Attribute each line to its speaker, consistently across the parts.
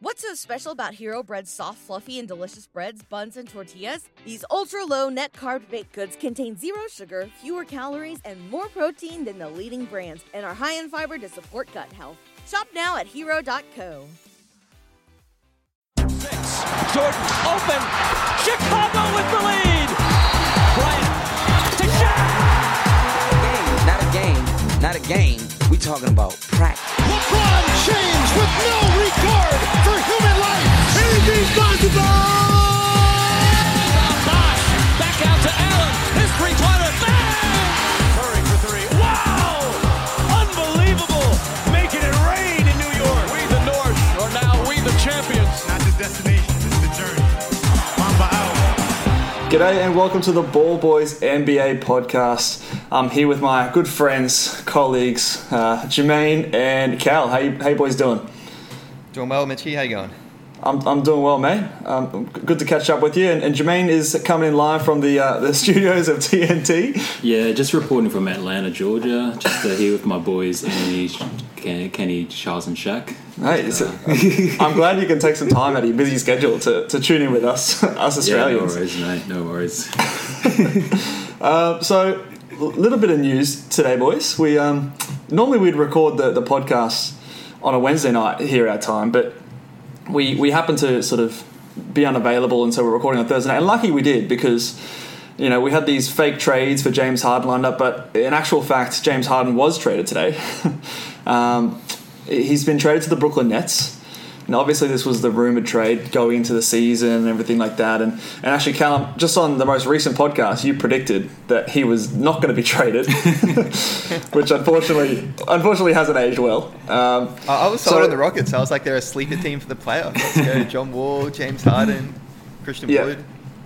Speaker 1: What's so special about Hero Bread's soft, fluffy, and delicious breads, buns, and tortillas? These ultra low net carb baked goods contain zero sugar, fewer calories, and more protein than the leading brands, and are high in fiber to support gut health. Shop now at hero.co.
Speaker 2: Jordan open. Chicago with the lead. Bryant to Shaq.
Speaker 3: Not a game, not a game. We talking about practice.
Speaker 4: LeBron with no regard for human life. He's
Speaker 2: Bosh back out to Allen. His three-pointer. Bang!
Speaker 4: Curry for three.
Speaker 2: Wow! Unbelievable. Making it rain in New York.
Speaker 4: We the North are now we the champions.
Speaker 5: not the destination, it's the journey. Mamba out.
Speaker 6: G'day and welcome to the Ball Boys NBA podcast. I'm here with my good friends, colleagues, uh, Jermaine and Cal. How you, how you boys doing?
Speaker 7: Doing well, Mitchy. How you going?
Speaker 6: I'm, I'm doing well, mate. Um, good to catch up with you. And, and Jermaine is coming in live from the uh, the studios of TNT.
Speaker 8: Yeah, just reporting from Atlanta, Georgia. Just uh, here with my boys, Anthony, Ken- Kenny, Charles, and Shaq.
Speaker 6: Hey, it's I'm glad you can take some time out of your busy schedule to, to tune in with us, us Australians.
Speaker 8: Yeah, no
Speaker 6: Australians.
Speaker 8: worries, mate. No worries.
Speaker 6: Uh, so, a little bit of news today, boys. We um, normally we'd record the, the podcast on a Wednesday night here our time, but we we happen to sort of be unavailable, and so we're recording on Thursday night. And lucky we did because you know we had these fake trades for James Harden lined up, but in actual fact, James Harden was traded today. um, he's been traded to the Brooklyn Nets. And obviously, this was the rumored trade going into the season and everything like that. And, and actually, Callum, just on the most recent podcast, you predicted that he was not going to be traded, which unfortunately, unfortunately hasn't aged well. Um,
Speaker 7: I, I was sold
Speaker 6: So-
Speaker 7: on the Rockets. I was like, they're a sleeper team for the playoffs. Let's go John Wall, James Harden, Christian
Speaker 6: Yeah.
Speaker 7: Wood.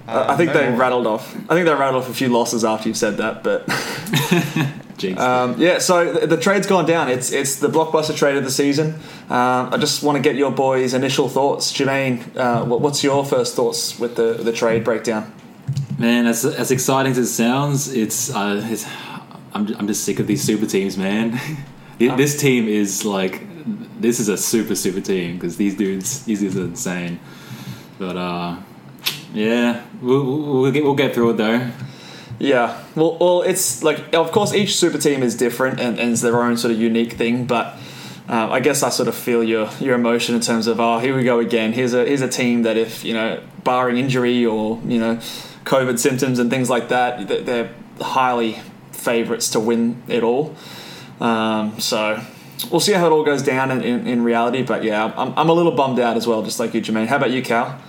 Speaker 6: I
Speaker 7: Um,
Speaker 6: think
Speaker 7: no
Speaker 6: they
Speaker 7: more.
Speaker 6: rattled off. I think they rattled off a few losses after you've said that, but
Speaker 8: Jinx.
Speaker 6: Um, yeah. So the, the trade's gone down. It's it's the blockbuster trade of the season. Um, I just want to get your boys' initial thoughts, Jermaine. Uh, what, what's your first thoughts with the the trade breakdown?
Speaker 8: man, as, as exciting as it sounds, it's, uh, it's I'm, I'm just sick of these super teams, man. this team is like, this is a super, super team because these dudes, these dudes are insane. But, uh, yeah, we'll, we'll, we'll get, we'll get through it though.
Speaker 6: Yeah, well, well, it's like of course each super team is different and, and is their own sort of unique thing, but uh, I guess I sort of feel your your emotion in terms of oh here we go again. Here's a here's a team that if you know barring injury or you know COVID symptoms and things like that, they're highly favourites to win it all. Um, so we'll see how it all goes down in, in, in reality. But yeah, I'm, I'm a little bummed out as well, just like you, Jermaine. How about you, Cal?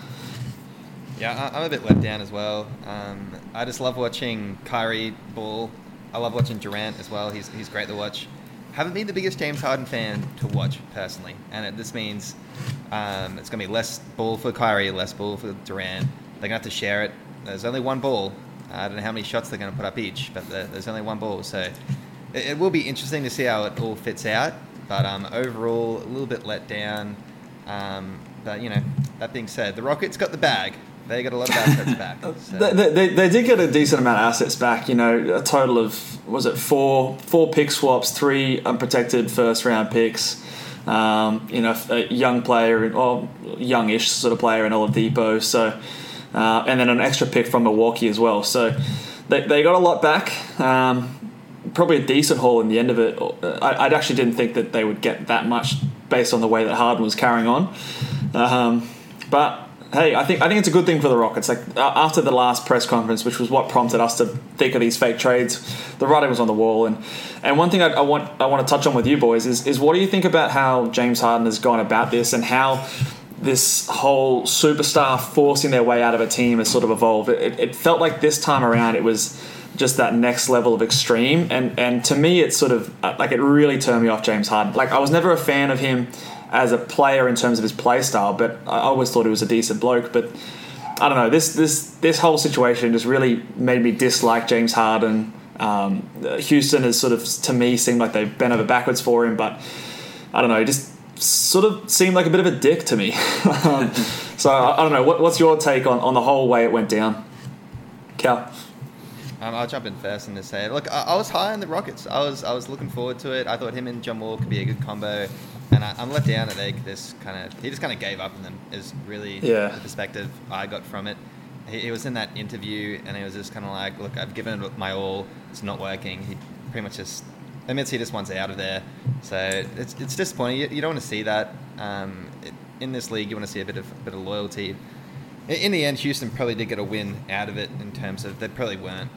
Speaker 7: Yeah, I'm a bit let down as well. Um, I just love watching Kyrie ball. I love watching Durant as well. He's, he's great to watch. Haven't been the biggest James Harden fan to watch personally, and it, this means um, it's going to be less ball for Kyrie, less ball for Durant. They're going to have to share it. There's only one ball. I don't know how many shots they're going to put up each, but there- there's only one ball. So it, it will be interesting to see how it all fits out. But um, overall, a little bit let down. Um, but you know, that being said, the Rockets got the bag. They got a lot of assets back. So.
Speaker 6: They, they, they- did get a decent amount of assets back. You know, a total of was it four four pick swaps, three unprotected first round picks. Um, you know, a young player or youngish sort of player in Oladipo. So, uh, and then an extra pick from Milwaukee as well. So, they, they got a lot back. Um, probably a decent haul in the end of it. I, I actually didn't think that they would get that much based on the way that Harden was carrying on. Um, but hey, I think I think it's a good thing for the Rockets. Like uh, after the last press conference, which was what prompted us to think of these fake trades, the writing was on the wall. And and one thing I, I want I want to touch on with you boys is is what do you think about how James Harden has gone about this and how this whole superstar forcing their way out of a team has sort of evolved. It, it, felt like this time around it was just that next level of extreme, and and to me it's sort of like it really turned me off James Harden. Like I was never a fan of him as a player in terms of his play style, but I always thought he was a decent bloke. But I don't know this this this whole situation just really made me dislike James Harden. Um, Houston has sort of to me seemed like they've bent over backwards for him, but I don't know, just sort of seemed like a bit of a dick to me. um, so I, I don't know. What, what's your take on, on the whole way it went down, Cal?
Speaker 7: Um, I'll jump in first and just say, look, I, I was high on the Rockets. I was I was looking forward to it. I thought him and John Wall could be a good combo, and I, I'm let down that they this kind of he just kind of gave up on them. Is really
Speaker 6: Yeah.
Speaker 7: the perspective I got from it. He, he was in that interview and he was just kind of like, look, I've given it my all. It's not working. He pretty much just admits he just wants out of there. So it's, it's disappointing. You, you don't want to see that. Um, it, in this league, you want to see a bit of bit of loyalty. In, in the end, Houston probably did get a win out of it in terms of they probably weren't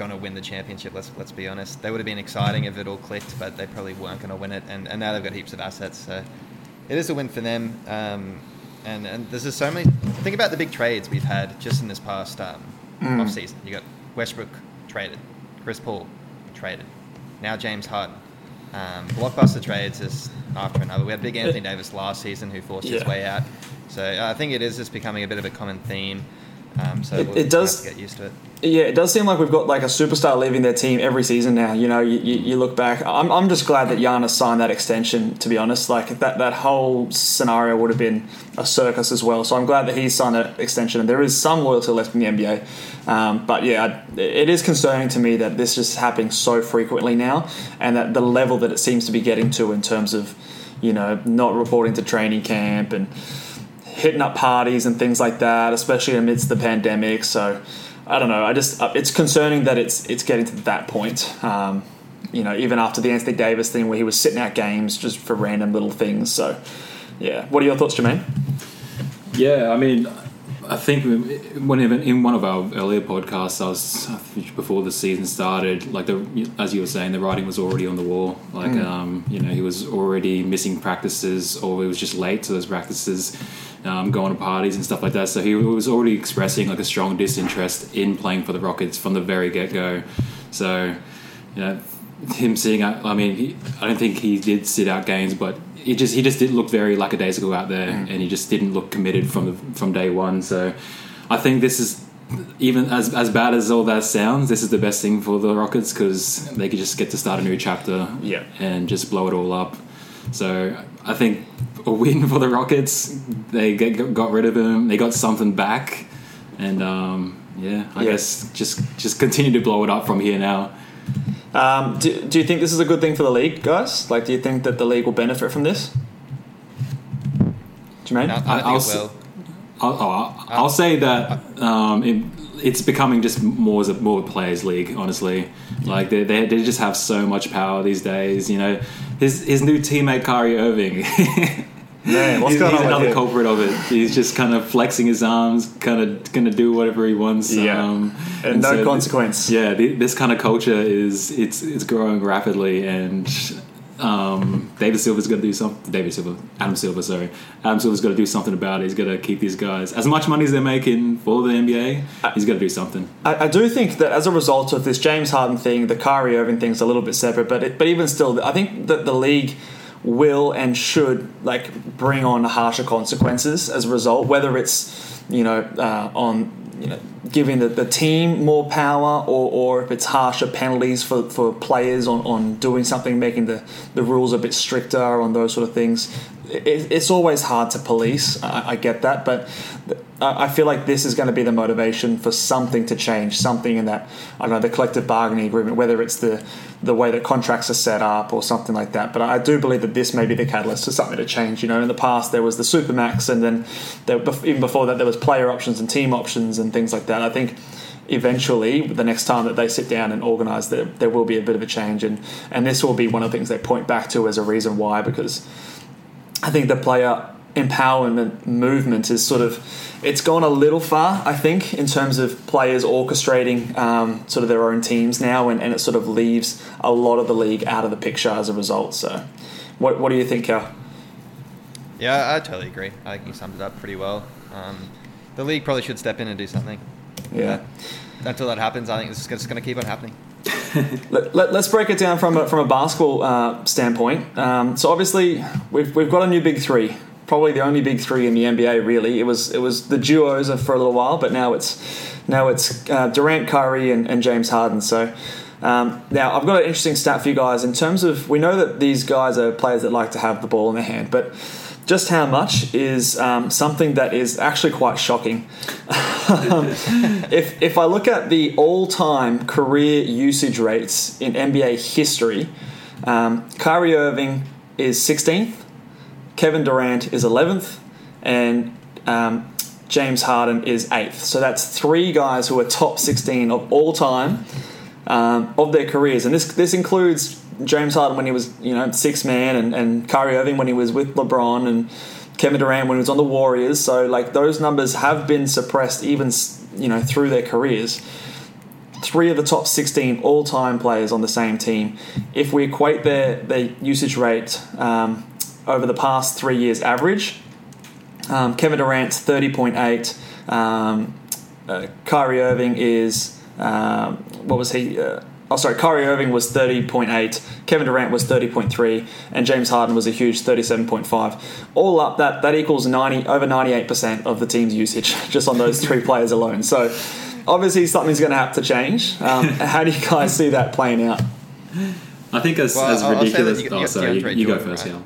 Speaker 7: going to win the championship. Let's let's be honest. They would have been exciting if it all clicked, but they probably weren't going to win it. And, and now they've got heaps of assets, so it is a win for them. Um, and and there's just so many. Think about the big trades we've had just in this past um,
Speaker 6: Mm.
Speaker 7: off season. You got Westbrook traded, Chris Paul traded, now James Harden. Um, blockbuster trades is after another. We had Big Anthony Davis last season who forced his way out. So I think it is just becoming a bit of a common theme. Um, so
Speaker 6: It-
Speaker 7: we'll,
Speaker 6: it does-
Speaker 7: have to get used to it.
Speaker 6: Yeah, it does seem like we've got like a superstar leaving their team every season now. You know, you, you, you look back. I'm, I'm just glad that Giannis signed that extension. To be honest, like that that whole scenario would have been a circus as well. So I'm glad that he's signed that extension, and there is some loyalty left in the NBA. Um, but yeah, I- it is concerning to me that this is happening so frequently now, and that the level that it seems to be getting to in terms of, you know, not reporting to training camp and hitting up parties and things like that, especially amidst the pandemic. So I don't know. I just uh, it's concerning that it's it's getting to that point. Um, you know, even after the Anthony Davis thing where he was sitting out games just for random little things. So yeah, what are your thoughts, Jermaine?
Speaker 8: Yeah, I mean, I think whenever in one of our earlier podcasts, I was before the season started, like the as you were saying, the writing was already on the wall. Like, um, you know, he was already missing practices, or he was just late to those practices, um, going to parties and stuff like that. So he was already expressing like a strong disinterest in playing for the Rockets from the very get go. So, you know, him sitting out. I mean, he, I don't think he did sit out games, but he just he just did look very lackadaisical out there, and he just didn't look committed from the, from day one. So, I think this is even as as bad as all that sounds. This is the best thing for the Rockets because they could just get to start a new chapter,
Speaker 6: Yeah.
Speaker 8: and just blow it all up. So, I think a win for the Rockets. They get, got rid of him. They got something back, and um, yeah, I
Speaker 6: Yeah.
Speaker 8: guess just just continue to blow it up from here now.
Speaker 6: Um, do, do you think this is a good thing for the league, guys? Like, do you think that the league will benefit from this? Jermaine?
Speaker 7: No, I don't
Speaker 8: I-
Speaker 7: think
Speaker 8: I'll
Speaker 7: it
Speaker 8: s-
Speaker 7: will.
Speaker 8: I'll, I'll, I'll say that um, it, it's becoming just more as a more of a players' league. Honestly, like they, they they just have so much power these days. You know, his his new teammate Kyrie Irving.
Speaker 6: Man, what's
Speaker 8: he's,
Speaker 6: going
Speaker 8: he's
Speaker 6: on with
Speaker 8: another
Speaker 6: him?
Speaker 8: culprit of it. He's just kind of flexing his arms, kind of going to do whatever he wants.
Speaker 6: Yeah.
Speaker 8: um,
Speaker 6: And no
Speaker 8: so
Speaker 6: consequence.
Speaker 8: Yeah, this kind of culture is it's it's growing rapidly, and um, David Silver's got to do something. David Silver, Adam Silver, sorry, Adam Silver's got to do something about it. He's got to keep these guys as much money as they're making for the NBA. He's got to do something.
Speaker 6: I, I do think that as a result of this James Harden thing, the Kyrie Irving thing's a little bit separate, but it, but even still, I think that the league will and should like bring on harsher consequences as a result, whether it's you know uh, on you know giving the, the team more power or, or if it's harsher penalties for, for players on, on doing something, making the, the rules a bit stricter on those sort of things. It, it's always hard to police. I, I get that, but I feel like this is going to be the motivation for something to change, something in that I don't know the collective bargaining agreement, whether it's the the way that contracts are set up or something like that. But I do believe that this may be the catalyst for something to change. You know, in the past there was the supermax, and then there, even before that there was player options and team options and things like that. I think eventually the next time that they sit down and organise there, there will be a bit of a change and and this will be one of the things they point back to as a reason why because I think the player empowerment movement is sort of it's gone a little far I think in terms of players orchestrating um, sort of their own teams now and, and it sort of leaves a lot of the league out of the picture as a result so what, what do you think Cal?
Speaker 7: Yeah, I totally agree. I think you summed it up pretty well. Um, the league probably should step in and do something.
Speaker 6: Yeah.
Speaker 7: But until that happens, I think it's just going to keep on happening.
Speaker 6: Let, let, us break it down from a, from a basketball uh, standpoint. Um, so obviously we've, we've got a new big three, probably the only big three in the NBA. Really, it was it was the duos for a little while, but now it's now it's uh, Durant, Kyrie, and, and James Harden. So. Um, now I've got an interesting stat for you guys in terms of we know that these guys are players that like to have the ball in their hand, but just how much is um, something that is actually quite shocking. Um, if if I look at the all-time career usage rates in NBA history, um, Kyrie Irving is 16th, Kevin Durant is 11th, and um, James Harden is 8th. So that's three guys who are top 16 of all time um, of their careers, and this this includes James Harden when he was you know six man, and, and Kyrie Irving when he was with LeBron, and Kevin Durant when he was on the Warriors. So like those numbers have been suppressed even you know through their careers. Three of the top 16 all-time players on the same team. If we equate their their usage rate um, over the past three years average, um, Kevin Durant's 30.8. Um, uh, Kyrie Irving is um, what was he? Uh, oh, sorry. Kyrie Irving was 30.8. Kevin Durant was 30.3, and James Harden was a huge 37.5. All up, that that equals 90 over 98% of the team's usage just on those three players alone. So obviously something's going to have to change. Um, how do you guys see that playing out?
Speaker 8: I think as,
Speaker 7: Well,
Speaker 8: as
Speaker 7: I'll- I'll
Speaker 8: ridiculous.
Speaker 7: you- you
Speaker 8: oh,
Speaker 7: got
Speaker 8: sorry, you,
Speaker 7: DeAndre
Speaker 8: you go first,
Speaker 7: right?
Speaker 8: yeah.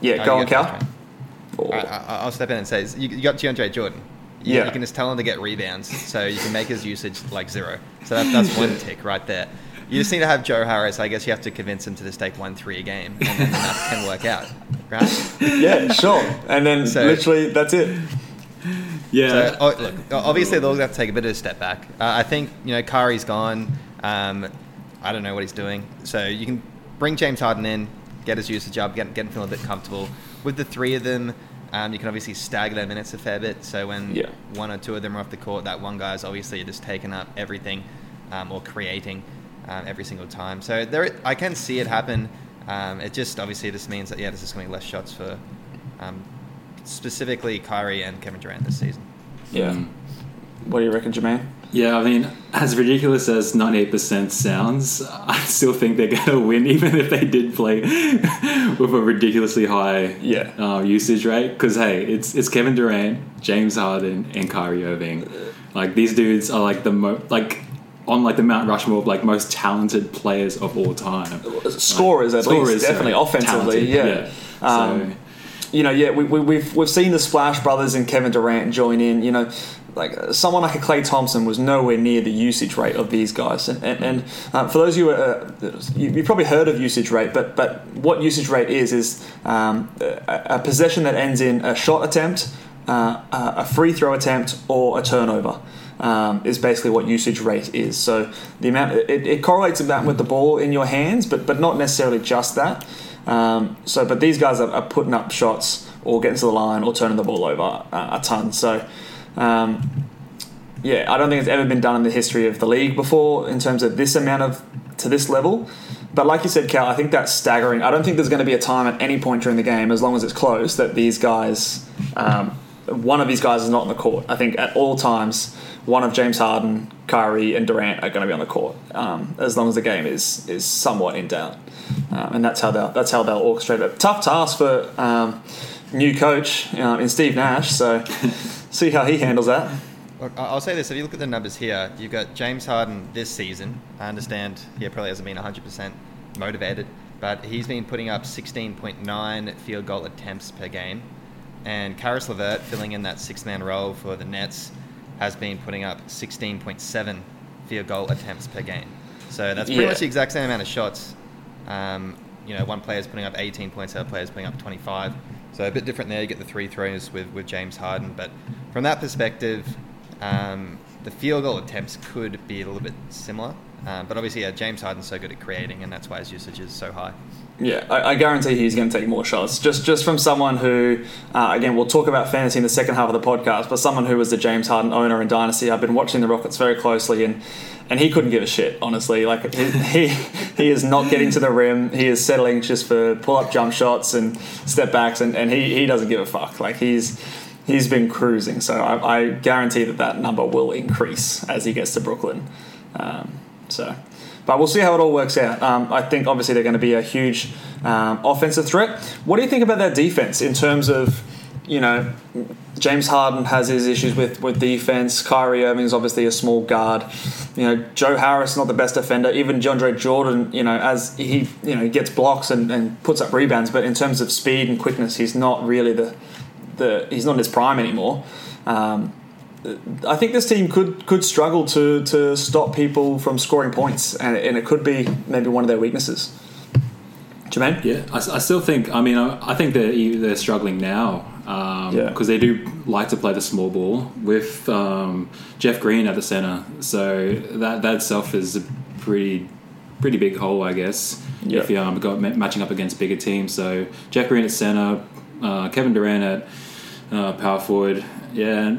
Speaker 6: Yeah,
Speaker 7: Oh,
Speaker 6: go on,
Speaker 7: get
Speaker 6: Cal.
Speaker 7: first, right? I, I- I'll step in and say you, you got DeAndre Jordan. You,
Speaker 6: Yeah.
Speaker 7: you can just tell him to get rebounds, so you can make his usage like zero. So that, that's one tick right there. You just need to have Joe Harris. I guess you have to convince him to just take one three a game, and then that can work out, right?
Speaker 6: yeah, sure. And then
Speaker 7: So-
Speaker 6: literally that's it.
Speaker 8: Yeah.
Speaker 7: So, oh, look, obviously they'll have to take a bit of a step back. Uh, I think you know Kyrie's gone. Um, I don't know what he's doing. So you can bring James Harden in, get his usage up, get, get him feeling a bit comfortable. With the three of them, um, you can obviously stagger their minutes a fair bit. So when
Speaker 6: Yeah.
Speaker 7: one or two of them are off the court, that one guy is obviously just taking up everything um, or creating um, every single time. So there, I can see it happen. Um, it just obviously just means that yeah, there's just going to be less shots for um, specifically Kyrie and Kevin Durant this season.
Speaker 6: Yeah. What do you reckon, Jermaine?
Speaker 8: Yeah, I mean, as ridiculous as 98% sounds, I still think they're going to win, even if they did play with a ridiculously high
Speaker 6: Yeah.
Speaker 8: uh, usage rate. Because, hey, it's it's Kevin Durant, James Harden, and Kyrie Irving. Like, these dudes are like the mo- like on like the Mount Rushmore of like most talented players of all time.
Speaker 6: Scorers, at
Speaker 8: Scorers,
Speaker 6: least, definitely
Speaker 8: sorry,
Speaker 6: offensively.
Speaker 8: talented,
Speaker 6: Yeah. Um,
Speaker 8: So,
Speaker 6: you know, yeah, we, we, we've we've seen the Splash Brothers and Kevin Durant join in. You know, like uh, someone like a Klay Thompson was nowhere near the usage rate of these guys. And and, and uh, for those of you, uh, you you've probably heard of usage rate, but but what usage rate is is um, a, a possession that ends in a shot attempt, uh, a free throw attempt, or a turnover. Um, is basically what usage rate is. So the amount it, it correlates about with the ball in your hands, but but not necessarily just that. Um, so, but these guys are, are putting up shots or getting to the line or turning the ball over uh, a ton. So, um, yeah, I don't think it's ever been done in the history of the league before in terms of this amount of to this level. But like you said, Cal, I think that's staggering. I don't think there's going to be a time at any point during the game, as long as it's close, that these guys, um, one of these guys is not on the court. I think at all times, one of James Harden, Kyrie, and Durant are going to be on the court, um, as long as the game is is somewhat in doubt. Um, and that's how they'll that's how they'll orchestrate it. Tough task for um, new coach uh, in Steve Nash. So see how he handles that.
Speaker 7: Look, I'll say this: if you look at the numbers here, you've got James Harden this season. I understand he probably hasn't been 100% motivated, but he's been putting up 16.9 field goal attempts per game, and Caris LeVert, filling in that six-man role for the Nets, has been putting up 16.7 field goal attempts per game. So that's pretty
Speaker 6: Yeah.
Speaker 7: much the exact same amount of shots. Um, you know, one player's putting up 18 points, the other player's putting up 25. So a bit different there. You get the three throws with, with James Harden, but from that perspective, um, the field goal attempts could be a little bit similar. Um, but obviously, yeah, James Harden's so good at creating, and that's why his usage is so high.
Speaker 6: Yeah, I, I guarantee he's going to take more shots. Just just from someone who, uh, again, we'll talk about fantasy in the second half of the podcast, but someone who was the James Harden owner in Dynasty. I've been watching the Rockets very closely, and and he couldn't give a shit. Honestly, like he he, he is not getting to the rim. He is settling just for pull up jump shots and step backs, and, and he, he doesn't give a fuck. Like he's he's been cruising. So I, I guarantee that that number will increase as he gets to Brooklyn. Um, so, but we'll see how it all works out. Um, I think obviously they're going to be a huge um, offensive threat. What do you think about their defense in terms of, you know, James Harden has his issues with, with defense. Kyrie Irving is obviously a small guard. You know, Joe Harris not the best defender. Even DeAndre Jordan, you know, as he you know gets blocks and, and puts up rebounds, but in terms of speed and quickness, he's not really the the he's not in his prime anymore. Um, I think this team could could struggle to to stop people from scoring points, and, and it could be maybe one of their weaknesses. Jermaine?
Speaker 8: Yeah, I, I still think. I mean, I, I think they're they're struggling now
Speaker 6: Yeah.
Speaker 8: because they do like to play the small ball with um, Jeff Green at the center. So that that itself is a pretty pretty big hole, I guess.
Speaker 6: Yeah.
Speaker 8: If you um, got matching up against bigger teams, so Jeff Green at center, uh, Kevin Durant at uh, power forward, yeah,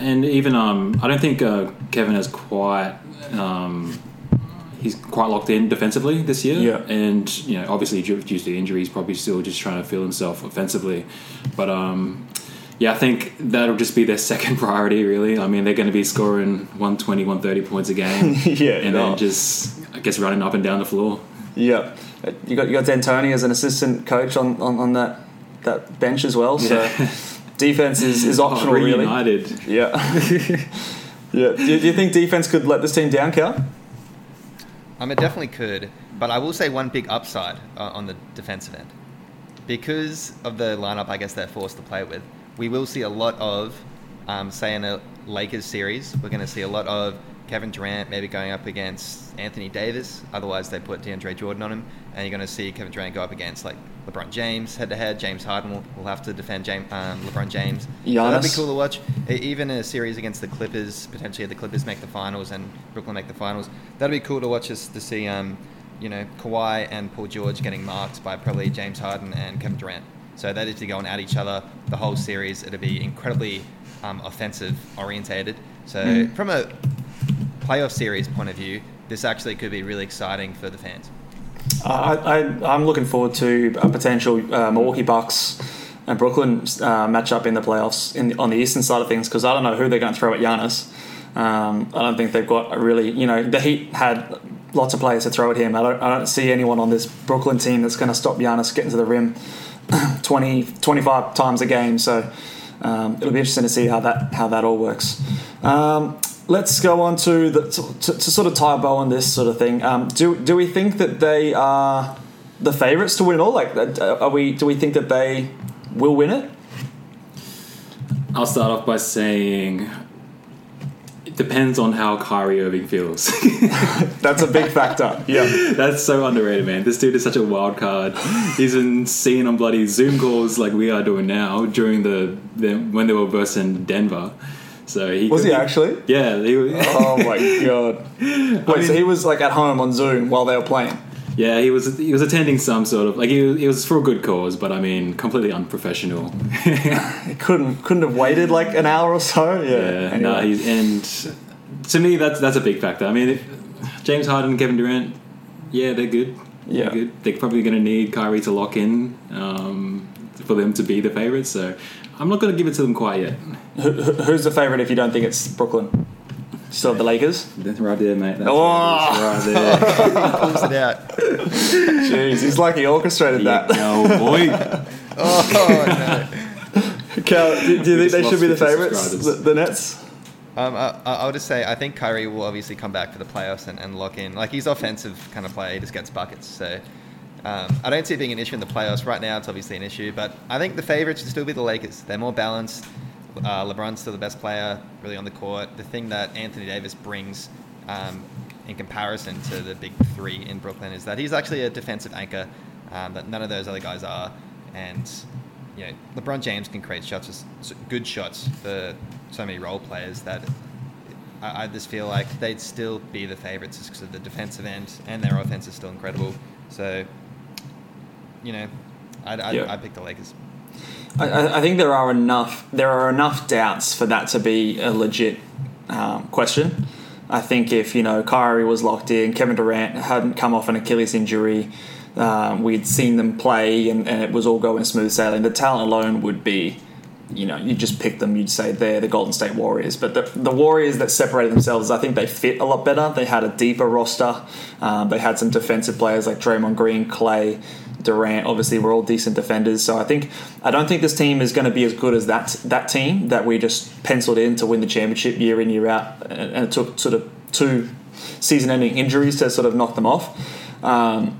Speaker 8: and, even um, I don't think uh, Kevin has quite. Um, He's quite locked in defensively this year,
Speaker 6: Yeah.
Speaker 8: and you know, obviously due due to injuries, probably still just trying to feel himself offensively. But um, yeah, I think that'll just be their second priority. Really, I mean, they're going to be scoring 120, 130 points a game,
Speaker 6: Yeah,
Speaker 8: and then just I guess running up and down the floor.
Speaker 6: Yeah, you got you got D'Antoni as an assistant coach on, on, on that that bench as well. So defense is, is optional,
Speaker 8: oh,
Speaker 6: really.
Speaker 8: reunited.
Speaker 6: Yeah, yeah. Do you, do you think defense could let this team down, Cal?
Speaker 7: Um, it definitely could, but I will say one big upside uh, on the defensive end. Because of the lineup, I guess they're forced to play with, we will see a lot of, um, say, in a Lakers series, we're going to see a lot of Kevin Durant maybe going up against Anthony Davis. Otherwise, they put DeAndre Jordan on him, and you're going to see Kevin Durant go up against like LeBron James head to head. James Harden will, will have to defend James, um, LeBron James. So that'd be cool to watch. Even a series against the Clippers, potentially the Clippers make the finals and Brooklyn make the finals. That'd be cool to watch us to see, um, you know, Kawhi and Paul George getting marked by probably James Harden and Kevin Durant. So that is to go and at each other the whole series. It'd be incredibly um, offensive orientated. So from a playoff series point of view, this actually could be really exciting for the fans.
Speaker 6: I, I'm looking forward to a potential uh, Milwaukee Bucks and Brooklyn uh, matchup in the playoffs in on the eastern side of things because I don't know who they're going to throw at Giannis. Um, I don't think they've got a really, you know, the Heat had lots of players to throw at him. I don't, I don't see anyone on this Brooklyn team that's going to stop Giannis getting to the rim 20, 25 times a game. So um, it'll be interesting to see how that how that all works. Um, let's go on to the to, to, to sort of tie a bow on this sort of thing. Um, do do we think that they are the favourites to win it all? Like, uh, are we? Do we think that they will win it?
Speaker 8: I'll start off by saying it depends on how Kyrie Irving feels.
Speaker 6: That's a big factor. Yeah.
Speaker 8: That's so underrated, man. This dude is such a wild card. He's been seen on bloody Zoom calls like we are doing now during the, the when they were versus Denver. So he
Speaker 6: Was he actually?
Speaker 8: Yeah, he was,
Speaker 6: Oh my god! Wait, so he was like at home on Zoom while they were playing.
Speaker 8: yeah. He was he was attending some sort of like he was, it was for a good cause, but I mean completely unprofessional.
Speaker 6: He couldn't couldn't have waited like an hour or so. Yeah.
Speaker 8: Yeah,
Speaker 6: Anyway.
Speaker 8: no, he's and to me that's that's a big factor. I mean, if James Harden, Kevin Durant, yeah, they're good.
Speaker 6: Yeah.
Speaker 8: They're good. They're probably going to need Kyrie to lock in um, for them to be the favorites. So I'm not going to give it to them quite yet.
Speaker 6: Who- who- who's the favorite if you don't think it's Brooklyn? Still have the Lakers.
Speaker 8: That's right there, mate. That's
Speaker 6: Oh.
Speaker 8: right there.
Speaker 7: Pulls it out.
Speaker 6: Jeez, he's like he orchestrated
Speaker 8: Yeah,
Speaker 6: that.
Speaker 8: no, boy.
Speaker 7: Oh, no.
Speaker 6: Cal, do, do you think they should be the favourites? The, the Nets.
Speaker 7: Um, I, I- I'll just say I think Kyrie will obviously come back for the playoffs and, and lock in. Like he's offensive kind of player, he just gets buckets. So um, I don't see it being an issue in the playoffs. Right now, it's obviously an issue, but I think the favourites should still be the Lakers. They're more balanced. Uh, LeBron's still the best player, really on the court. The thing that Anthony Davis brings um, in comparison to the big three in Brooklyn is that he's actually a defensive anchor um, that none of those other guys are, and you know, LeBron James can create shots, good shots for so many role players that I, I just feel like they'd still be the favourites just because of the defensive end and their offense is still incredible. So, you know, I'd, I'd,
Speaker 6: Yeah.
Speaker 7: I'd pick the Lakers.
Speaker 6: I- I, I think there are enough there are enough doubts for that to be a legit um, question. I think if you know Kyrie was locked in, Kevin Durant hadn't come off an Achilles injury, um, we'd seen them play, and, and it was all going smooth sailing. The talent alone would be, you know, you just pick them. You'd say they're the Golden State Warriors, but the, the Warriors that separated themselves, I think they fit a lot better. They had a deeper roster. Um, they had some defensive players like Draymond Green, Klay. Durant, obviously, we're all decent defenders. So I think I don't think this team is going to be as good as that that team that we just penciled in to win the championship year in year out, and it took sort of two season-ending injuries to sort of knock them off. Um,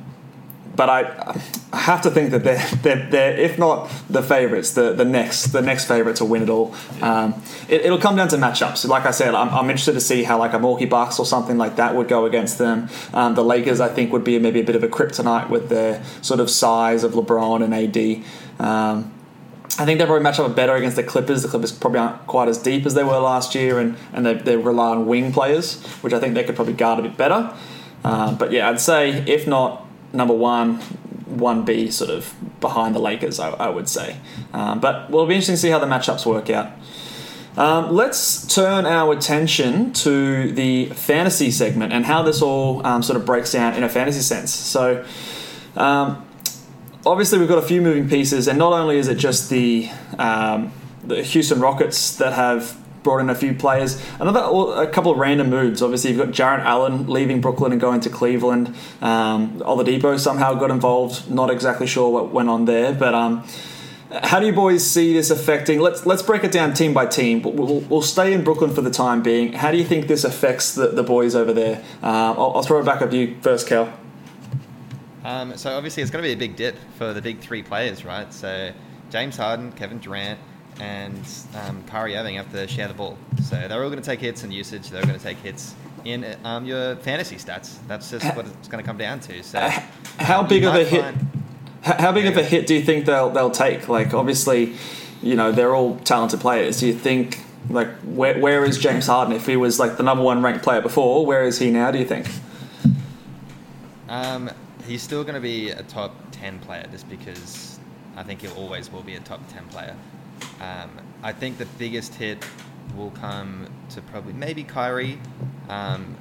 Speaker 6: but I, I have to think that they're, they're, they're if not the favourites, the, the next the next favourite to win it all. Um, it, will come down to matchups. Like I said, I'm, I'm, interested to see how like a Milwaukee Bucks or something like that would go against them. Um, the Lakers, I think, would be maybe a bit of a kryptonite with their sort of size of LeBron and AD. Um, I think they probably match up better against the Clippers. The Clippers probably aren't quite as deep as they were last year, and, and they, they rely on wing players, which I think they could probably guard a bit better. Uh, but yeah, I'd say if not number one, one B sort of behind the Lakers, I, I would say. Um, but it'll be interesting to see how the matchups work out. Um, let's turn our attention to the fantasy segment and how this all um, sort of breaks down in a fantasy sense. So, um, obviously, we've got a few moving pieces, and not only is it just the um, the Houston Rockets that have brought in a few players. Another a couple of random moves. Obviously, you've got Jarrett Allen leaving Brooklyn and going to Cleveland. Um, Oladipo somehow got involved. Not exactly sure what went on there, but. Um, how do you boys see this affecting? Let's let's break it down team by team. But We'll, we'll stay in Brooklyn for the time being. How do you think this affects the, the boys over there? Uh, I'll, I'll, throw it back up to you first, Cal.
Speaker 7: Um, so obviously it's going to be a big dip for the big three players, right? So James Harden, Kevin Durant, and um, Kyrie Irving have to share the ball. So they're all going to take hits in usage. They're going to take hits in um, your fantasy stats. That's just what it's going to come down to. So
Speaker 6: how big of a hit? How big of a hit do you think they'll they'll take? Like obviously, you know they're all talented players. Do you think like where where is James Harden? If he was like the number one ranked player before, where is he now? Do you think?
Speaker 7: Um, he's still going to be a top ten player just because I think he always will be a top ten player. Um, I think the biggest hit will come to probably maybe Kyrie. Um,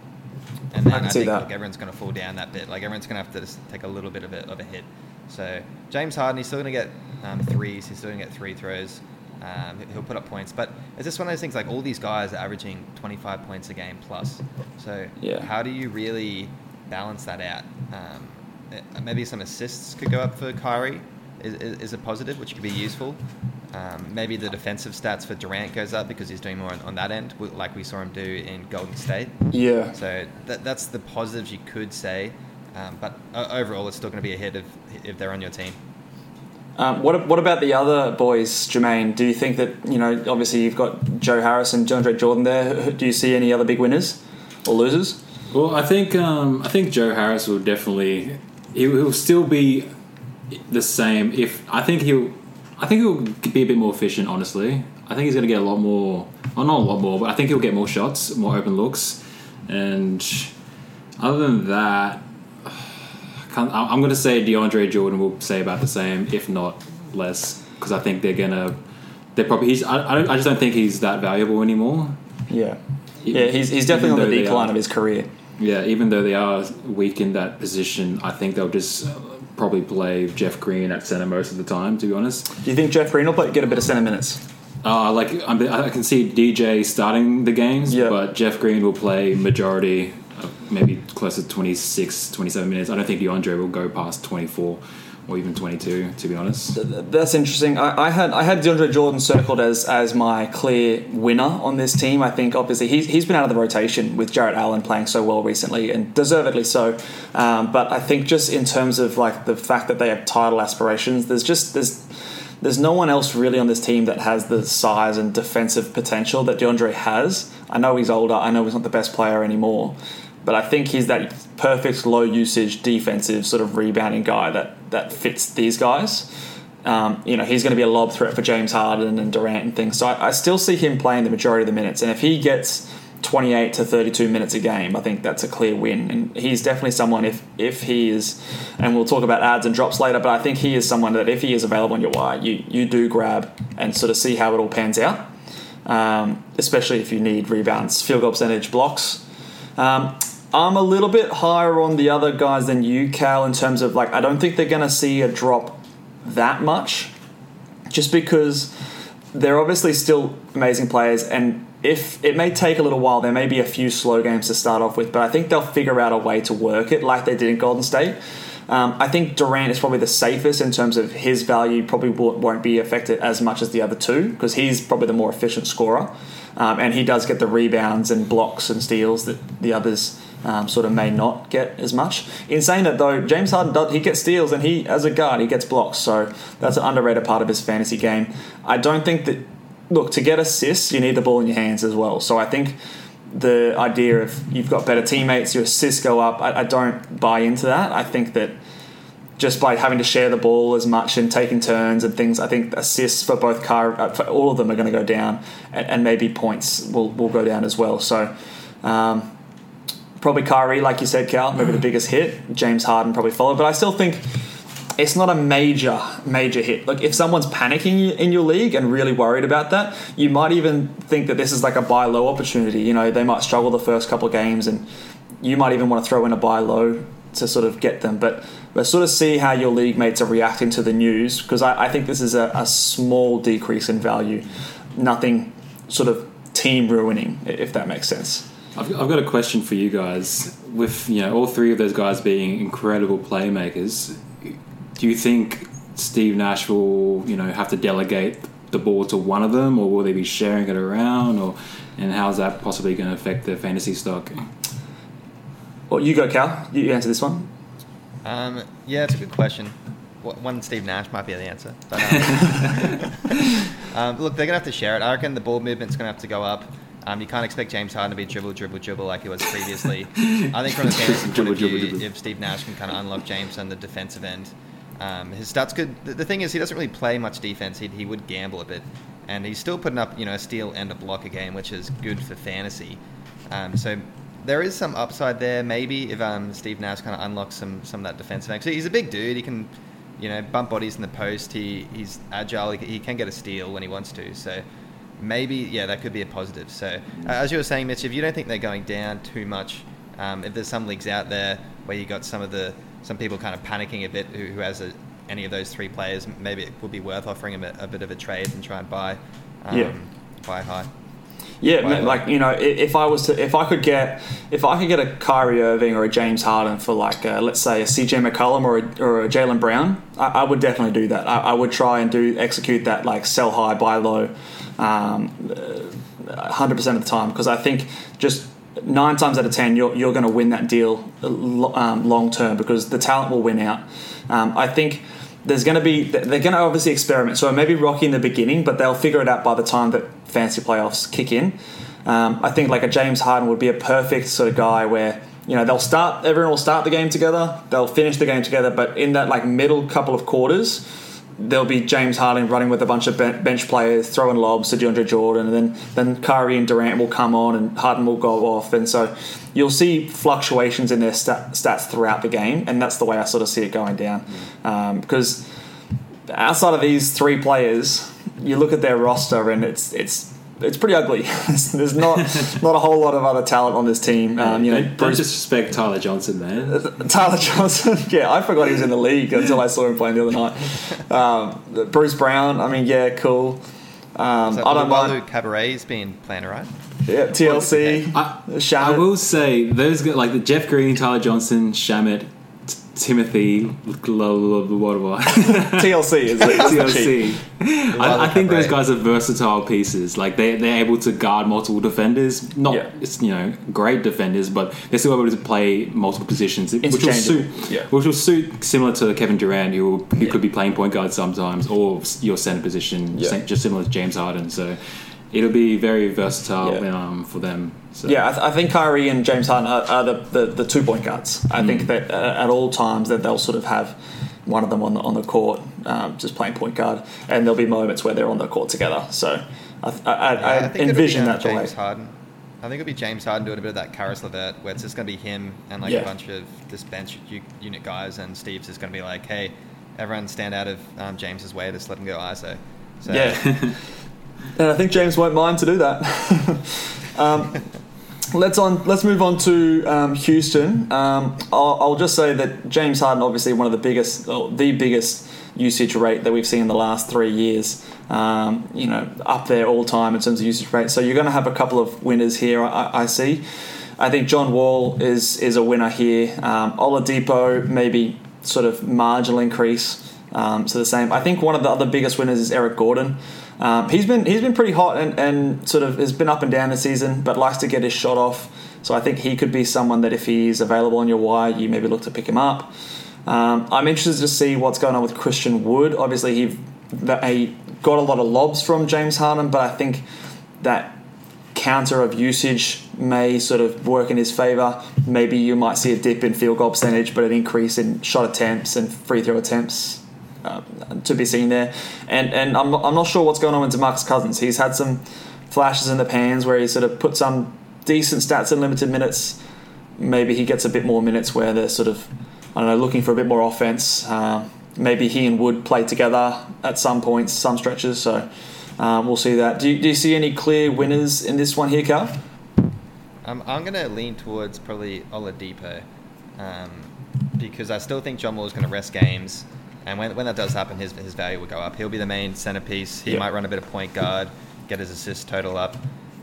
Speaker 7: and then I, I think look, everyone's going to fall down that bit. Like everyone's going to have to just take a little bit of a, of a hit. So James Harden, he's still going to get um, threes. He's still going to get three throws. Um, he'll put up points, but it's just one of those things. Like all these guys are averaging 25 points a game plus. So yeah. how do you really balance that out? Um, eh, maybe some assists could go up for Kyrie. Is, is, is a positive, which could be useful. Um, maybe the defensive stats for Durant goes up because he's doing more on, on, that end, like we saw him do in Golden State.
Speaker 6: Yeah.
Speaker 7: So that, that's the positives you could say, um, but uh, overall, it's still going to be a hit if, if they're on your team.
Speaker 6: Um, what what about the other boys, Jermaine? Do you think that you know? Obviously, you've got Joe Harris and DeAndre Jordan there. Do you see any other big winners or losers?
Speaker 8: Well, I think um, I think Joe Harris will definitely he will still be the same. If I think he'll I think he'll be a bit more efficient, honestly. I think he's going to get a lot more, well, not a lot more, but I think he'll get more shots, more open looks. And other than that, I'm going to say DeAndre Jordan will say about the same, if not less, because I think they're going to. They're probably. He's. I, I, just don't think he's that valuable anymore.
Speaker 6: Yeah. Yeah, he's, he's definitely on the decline of his career.
Speaker 8: Yeah, even though they are weak in that position, I think they'll just probably play Jeff Green at center most of the time. To be honest,
Speaker 6: do you think Jeff Green will play, get a bit of center minutes?
Speaker 8: Uh, like i can see DJ starting the games, yep. but Jeff Green will play majority, maybe close to 26, 27 minutes. I don't think DeAndre will go past 24 or even 22 to be honest.
Speaker 6: That's interesting. I, I, had I had DeAndre Jordan circled as as my clear winner on this team. I think obviously he's, he's been out of the rotation with Jarrett Allen playing so well recently and deservedly so. Um, but I think just in terms of like the fact that they have title aspirations there's just there's there's no one else really on this team that has the size and defensive potential that DeAndre has. I know he's older. I know he's not the best player anymore, but I think he's that perfect low usage defensive sort of rebounding guy that that fits these guys. Um, you know, he's going to be a lob threat for James Harden and Durant and things. So I, I, still see him playing the majority of the minutes. And if he gets 28 to 32 minutes a game, I think that's a clear win. And he's definitely someone, if if he is, and we'll talk about ads and drops later, but I think he is someone that if he is available on your wire, you, you do grab and sort of see how it all pans out, um, especially if you need rebounds, field goal percentage, blocks. Um, I'm a little bit higher on the other guys than you, Cal, in terms of like I don't think they're going to see a drop that much, just because they're obviously still amazing players, and if it may take a little while, there may be a few slow games to start off with, but I think they'll figure out a way to work it like they did in Golden State. Um, I think Durant is probably the safest in terms of his value. Probably won't be affected as much as the other two because he's probably the more efficient scorer, um, and he does get the rebounds and blocks and steals that the others um, sort of may not get as much. In saying that though, James Harden does, he gets steals and he as a guard he gets blocks, so that's an underrated part of his fantasy game. I don't think that look to get assists you need the ball in your hands as well. So I think the idea of you've got better teammates, your assists go up. I, I don't buy into that. I think that just by having to share the ball as much and taking turns and things, I think assists for both car uh, for all of them are going to go down, and, and, maybe points will, will go down as well. So. Um, probably Kyrie, like you said, Cal, maybe the mm. biggest hit. James Harden probably followed, but I still think it's not a major major hit. Like if someone's panicking in your league and really worried about that, you might even think that this is like a buy low opportunity. You know, they might struggle the first couple of games, and you might even want to throw in a buy low to sort of get them. But but sort of see how your league mates are reacting to the news because I, I, think this is a, a small decrease in value, nothing sort of team ruining, if that makes sense.
Speaker 8: I've, I've got a question for you guys. With you know all three of those guys being incredible playmakers, do you think Steve Nash will you know have to delegate the ball to one of them, or will they be sharing it around, or and how's that possibly going to affect their fantasy stock?
Speaker 6: Well, you go, Cal. You answer this one.
Speaker 7: Um, yeah, it's a good question. One Steve Nash might be the answer. But, um, um, look, they're going to have to share it. I reckon the ball movement's going to have to go up. Um, you can't expect James Harden to be dribble, dribble, dribble like he was previously. I think from a fantasy point of view, if Steve Nash can kind of unlock James on the defensive end, um, his stats could. The, the, thing is, he doesn't really play much defense. He, he would gamble a bit, and he's still putting up you know a steal and a block a game, which is good for fantasy. Um, so there is some upside there. Maybe if um, Steve Nash kind of unlocks some some of that defensive. Actually, he's a big dude. He can you know bump bodies in the post. He he's agile. He, he can get a steal when he wants to. So maybe yeah, that could be a positive. So uh, as you were saying, Mitch, if you don't think they're going down too much, um, if there's some leagues out there where you got some of the some people kind of panicking a bit who, who has a, any of those three players, maybe it would be worth offering them a, a bit of a trade and try and buy um, yeah. buy high.
Speaker 6: Yeah, like you know, if I was to, if I could get, if I could get a Kyrie Irving or a James Harden for like, a, let's say a CJ McCollum or a, or a Jaylen Brown, I, I, would definitely do that. I, I, would try and do execute that like sell high, buy low, um, hundred percent of the time because I think just nine times out of ten you're, you're going to win that deal um, long term because the talent will win out. Um, I think there's going to be they're going to obviously experiment. So maybe rocky in the beginning, but they'll figure it out by the time that fantasy playoffs kick in. Um, I think like a James Harden would be a perfect sort of guy where you know they'll start everyone will start the game together, they'll finish the game together, but in that like middle couple of quarters there'll be James Harden running with a bunch of bench players, throwing lobs to DeAndre Jordan, and then then Kyrie and Durant will come on, and Harden will go off, and so you'll see fluctuations in their stat, stats throughout the game, and that's the way I sort of see it going down. Um, because outside of these three players, you look at their roster, and it's it's it's pretty ugly. There's not not a whole lot of other talent on this team. Um, you know,
Speaker 8: don't, Bruce, disrespect Tyler Johnson, man.
Speaker 6: Tyler Johnson, yeah, I forgot he was in the league until I saw him playing the other night. Um, Bruce Brown, I mean, yeah, cool. Um,
Speaker 7: I don't mind. Cabarrot's been playing right.
Speaker 6: Yeah, TLC. I,
Speaker 8: I, will say those like the Jeff Green, Tyler Johnson, Shamet, Timothy, whatever.
Speaker 6: TLC is
Speaker 8: TLC. I, I, think those guys are versatile pieces. Like they they're able to guard multiple defenders. Not yeah. you know great defenders, but they're still able to play multiple positions, which will suit. Yeah. Which will suit similar to Kevin Durant, who who yeah. could be playing point guard sometimes, or your center position, just similar to James Harden. So it'll be very versatile um, for them. So.
Speaker 6: Yeah, I, th- I, think Kyrie and James Harden are, are the, the, the, two point guards. I mm. think that uh, at all times that they'll sort of have one of them on the on the court, um, just playing point guard, and there'll be moments where they're on the court together. So I, I, yeah, I, I envision be, uh, that
Speaker 7: James Harden. I think it'll be James Harden doing a bit of that Caris LeVert, where it's just going to be him and like yeah. a bunch of this bench unit guys, and Steve's just going to be like, hey, everyone stand out of um, James's way, just let him go ISO.
Speaker 6: So, yeah. and I think James won't mind to do that. um, let's on. Let's move on to um, Houston. Um, I'll, I'll, just say that James Harden, obviously one of the biggest, the biggest usage rate that we've seen in the last three years. Um, you know, up there all time in terms of usage rate. So you're going to have a couple of winners here. I, I see. I think John Wall is is a winner here. Um, Oladipo maybe sort of marginal increase. Um, so the same. I think one of the other biggest winners is Eric Gordon. Um, he's been he's been pretty hot and, and sort of has been up and down this season, but likes to get his shot off. So I think he could be someone that if he's available on your wire, you maybe look to pick him up. Um, I'm interested to see what's going on with Christian Wood. Obviously, he he got a lot of lobs from James Harden, but I think that counter of usage may sort of work in his favour. Maybe you might see a dip in field goal percentage, but an increase in shot attempts and free throw attempts uh, to be seen there. And and I'm I'm not sure what's going on with DeMarcus Cousins. He's had some flashes in the pans where he sort of put some decent stats in limited minutes. Maybe he gets a bit more minutes where they're sort of I don't know looking for a bit more offense. Uh, maybe he and Wood play together at some points, some stretches. So. Um, we'll see that. Do you, do you see any clear winners in this one here, Carl?
Speaker 7: Um, I'm going to lean towards probably Oladipo um, because I still think John Wall is going to rest games. And when, when that does happen, his, his value will go up. He'll be the main centerpiece. He
Speaker 6: Yep.
Speaker 7: might run a bit of point guard, get his assist total up.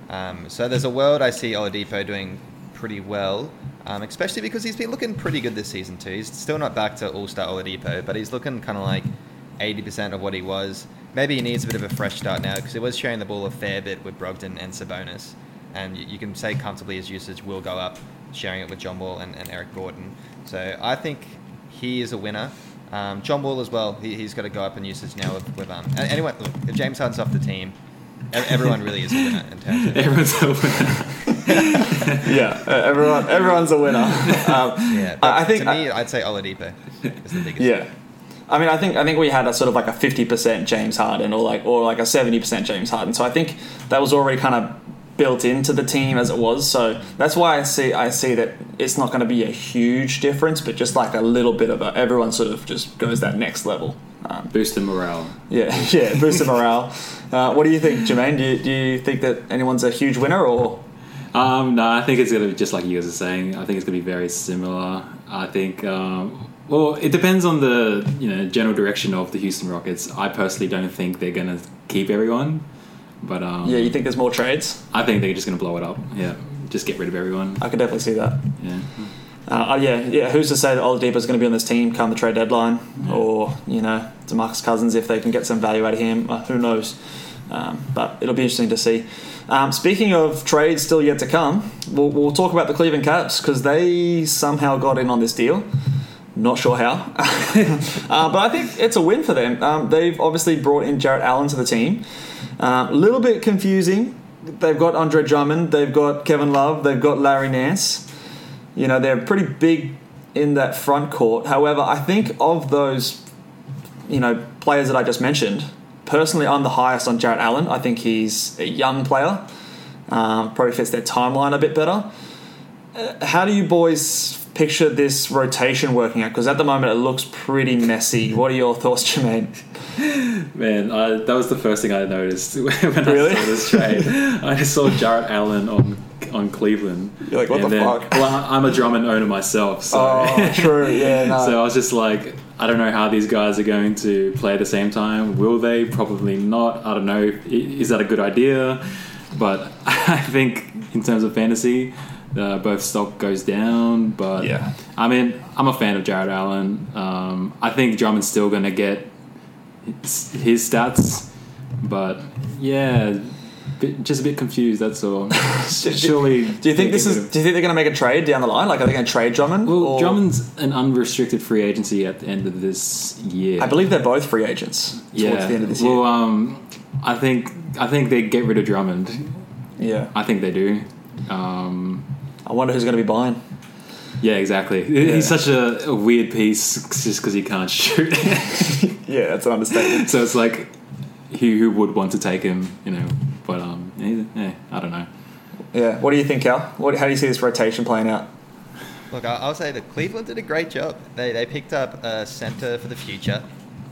Speaker 7: Um, so there's a world I see Oladipo doing pretty well, um, especially because he's been looking pretty good this season too. He's still not back to All Star Oladipo, but he's looking kind of like 80% of what he was. Maybe he needs a bit of a fresh start now because he was sharing the ball a fair bit with Brogdon and Sabonis. And you, you can say comfortably his usage will go up, sharing it with John Wall and, and Eric Gordon. So I think he is a winner. Um, John Wall as well. He, he's got to go up in usage now with, with um. Anyway, look, if James Harden's off the team, everyone really is a winner in terms of
Speaker 8: Everyone's a winner.
Speaker 6: yeah, uh, everyone everyone's a winner. Um,
Speaker 7: yeah.
Speaker 6: I, I think
Speaker 7: to me, I'd say Oladipo is the biggest.
Speaker 6: yeah. I mean, I think I think we had a sort of like a fifty percent James Harden, or like or like a seventy percent James Harden. So I think that was already kind of built into the team as it was. So that's why I see I see that it's not going to be a huge difference, but just like a little bit of a everyone sort of just goes that next level. Um,
Speaker 8: Boost the morale.
Speaker 6: yeah, yeah, boost the morale. Uh, what do you think, Jermaine? Do you, do you think that anyone's a huge winner, or
Speaker 8: Um, no, I think it's going to be just like you guys are saying. I think it's going to be very similar. I think, um, well, it depends on the you know general direction of the Houston Rockets. I personally don't think they're going to keep everyone, but um,
Speaker 6: yeah, you think there's more trades?
Speaker 8: I think they're just going to blow it up. Yeah, just get rid of everyone.
Speaker 6: I could definitely see that.
Speaker 8: Yeah,
Speaker 6: Uh, uh, yeah, yeah. Who's to say that Oladipo's going to be on this team come the trade deadline, or you know, DeMarcus Cousins if they can get some value out of him? Uh, who knows? Um, but it'll be interesting to see. Um, speaking of trades still yet to come, we'll, we'll talk about the Cleveland Cavs because they somehow got in on this deal. Not sure how, uh, but I think it's a win for them. Um, they've obviously brought in Jarrett Allen to the team. A little bit confusing. They've got Andre Drummond, they've got Kevin Love, they've got Larry Nance. You know, they're pretty big in that front court. However, I think of those, you know, players that I just mentioned, personally, I'm the highest on Jarrett Allen. I think he's a young player. Um, probably fits their timeline a bit better. Uh, how do you boys picture this rotation working out? Because at the moment it looks pretty messy. What are your thoughts, Jermaine?
Speaker 8: man, I, that was the first thing I noticed when
Speaker 6: Really?
Speaker 8: I saw this trade. I just saw Jarrett Allen on on Cleveland.
Speaker 6: You're like, what the
Speaker 8: then-
Speaker 6: fuck?
Speaker 8: Well, I'm a Drummond owner myself, so
Speaker 6: Oh, true. Yeah, no.
Speaker 8: so I was just like, I don't know how these guys are going to play at the same time. Will they? Probably not. I don't know. Is that a good idea? But I think in terms of fantasy, uh, both stock goes down. But
Speaker 6: Yeah.
Speaker 8: I mean, I'm a fan of Jarrett Allen. Um, I think Drummond's still going to get his, his stats, but yeah. Bit, just a bit confused. That's all. Surely.
Speaker 6: do you think this is? Do you think they're going to make a trade down the line? Like, are they going to trade Drummond?
Speaker 8: Well,
Speaker 6: or-
Speaker 8: Drummond's an unrestricted free agency at the end of this year.
Speaker 6: I believe they're both free agents towards
Speaker 8: yeah.
Speaker 6: the end of this
Speaker 8: well,
Speaker 6: year.
Speaker 8: um, I think I think they get rid of Drummond.
Speaker 6: yeah.
Speaker 8: I think they do. Um,
Speaker 6: I wonder who's going to be buying.
Speaker 8: yeah, exactly. He's such a, a weird piece just because he can't shoot.
Speaker 6: Yeah, that's an understatement.
Speaker 8: so it's like, who who would want to take him? You know, but um, yeah, yeah, I don't know.
Speaker 6: yeah. What do you think, Cal? What, how do you see this rotation playing out?
Speaker 7: Look, I- I'll say that Cleveland did a great job. They, they picked up a center for the future,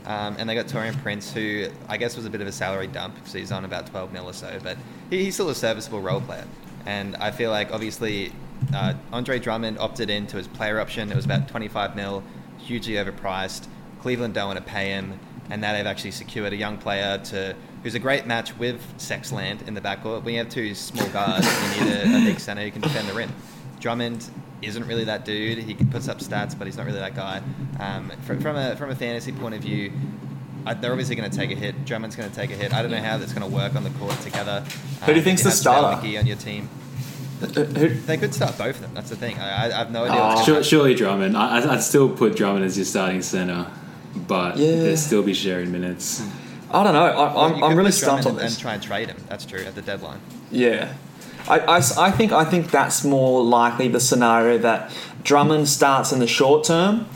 Speaker 7: um, and they got Taurean Prince, who I guess was a bit of a salary dump because he's on about 12 mil or so, but he, he's still a serviceable role player. And I feel like obviously uh, Andre Drummond opted into his player option. It was about 25 mil, hugely overpriced. Cleveland don't want to pay him, and now they've actually secured a young player to who's a great match with Sexton in the backcourt. When you have two small guards, you need a, a big center who can defend the rim. Drummond isn't really that dude. He puts up stats, but he's not really that guy. Um, from, from a from a fantasy point of view, I, they're obviously going to take a hit. Drummond's going to take a hit. I don't know how that's going to work on the court together.
Speaker 6: Who do you
Speaker 7: Um,
Speaker 6: think's
Speaker 7: if
Speaker 6: the starter?
Speaker 7: McGee on your team.
Speaker 6: Who-
Speaker 7: They could start both of them. That's the thing. I, I, I have no idea.
Speaker 6: Oh.
Speaker 7: Ah.
Speaker 8: Sure, surely Drummond. I, I'd- I'd still put Drummond as your starting center, but
Speaker 6: Yeah.
Speaker 8: they'd still be sharing minutes.
Speaker 6: I don't know. I,
Speaker 7: Well,
Speaker 6: I'm,
Speaker 7: you
Speaker 6: I'm really stumped on
Speaker 7: and,
Speaker 6: this.
Speaker 7: and try and trade him. That's true at the deadline.
Speaker 6: Yeah. I, I s- I think I think that's more likely the scenario that Drummond starts in the short term,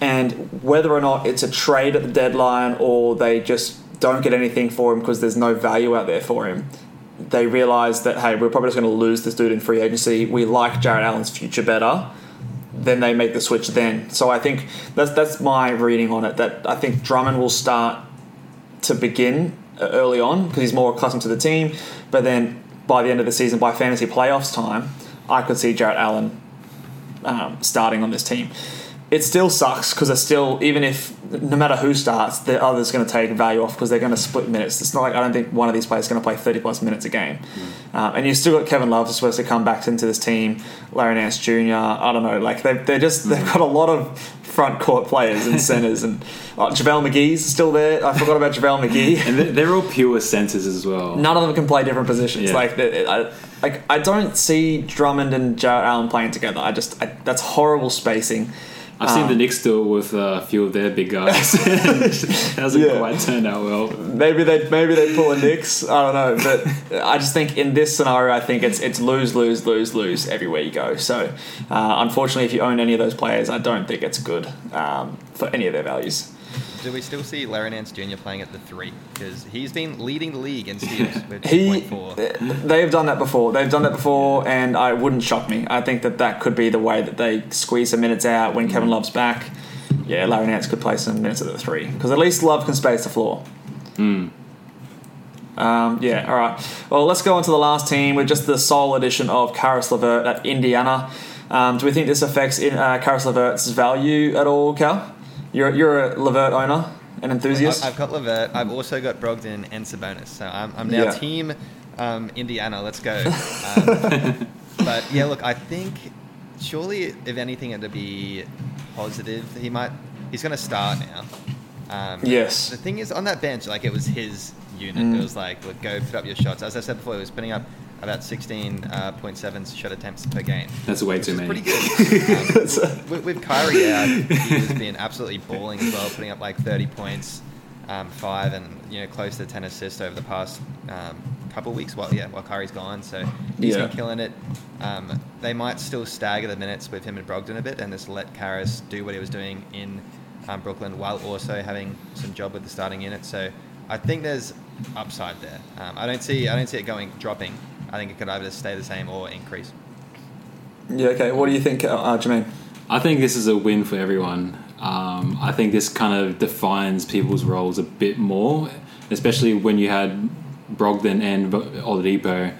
Speaker 6: and whether or not it's a trade at the deadline or they just don't get anything for him because there's no value out there for him, they realise that hey, we're probably just going to lose this dude in free agency. We like Jarrett Allen's future better. Then they make the switch. Then, so I think that's that's my reading on it. That I think Drummond will start to begin uh, early on because he's more accustomed to the team. But then by the end of the season, by fantasy playoffs time, I could see Jarrett Allen um, starting on this team. It still sucks because it's still even if no matter who starts, the other's going to take value off because they're going to split minutes. It's not like I don't think one of these players is going to play thirty plus minutes a game. Um, and you've still got Kevin Love who's supposed to come back into this team. Larry Nance Jr. I don't know. Like they they're just they've mm. got a lot of front court players and centers and oh, JaVale McGee's still there. I forgot about JaVale McGee.
Speaker 8: And they're, they're all pure centers as well.
Speaker 6: None of them can play different positions.
Speaker 8: Yeah.
Speaker 6: Like, I, like I don't see Drummond and Jarrett Allen playing together. I just I, that's horrible spacing.
Speaker 8: I've seen
Speaker 6: Um,
Speaker 8: the Knicks do it with a few of their big guys. it hasn't
Speaker 6: Yeah.
Speaker 8: quite turned out well.
Speaker 6: Maybe they maybe they pull a Knicks. I don't know, but I just think in this scenario, I think it's it's lose lose lose lose everywhere you go. So uh, unfortunately, if you own any of those players, I don't think it's good um, for any of their values.
Speaker 7: Do we still see Larry Nance Jr. playing at the three? Because he's been leading the league in steals with
Speaker 6: He,
Speaker 7: 2.4.
Speaker 6: they've done that before. They've done that before, and I wouldn't shock me. I think that that could be the way that they squeeze some minutes out when Kevin Love's back. Yeah, Larry Nance could play some minutes at the three because at least Love can space the floor. Um, yeah, all right. Well, let's go on to the last team with just the sole addition of Caris LeVert at Indiana. Um, do we think this affects in, uh, Caris LeVert's value at all, Cal? You're, you're a LeVert owner, an enthusiast.
Speaker 7: I've, got LeVert. I've also got Brogdon and Sabonis. So I'm, I'm now
Speaker 6: Yeah.
Speaker 7: team um, Indiana. Let's go. Um, but yeah, look, I think surely if anything, it'd be positive. He might. He's going to start now. Um,
Speaker 6: Yes.
Speaker 7: The thing is, on that bench, like it was his unit.
Speaker 6: Mm.
Speaker 7: It was like, look, go put up your shots. As I said before, he was putting up about 16.7 shot attempts per game.
Speaker 8: That's way too many.
Speaker 7: pretty good. Um, with, with Kyrie out, he was being absolutely balling as well, putting up like 30 points, um, five, and you know close to 10 assists over the past um, couple weeks. While yeah, while Kyrie's gone, so he's
Speaker 6: Yeah.
Speaker 7: been killing it. Um, they might still stagger the minutes with him and Brogdon a bit, and just let Caris do what he was doing in um, Brooklyn, while also having some job with the starting unit. So I think there's upside there. Um, I don't see I don't see it going dropping. I think it could either stay the same or increase.
Speaker 6: yeah, okay. What do you think, uh, uh, Jermaine?
Speaker 8: I think this is a win for everyone. Um, I think this kind of defines people's roles a bit more, especially when you had Brogdon and Oladipo.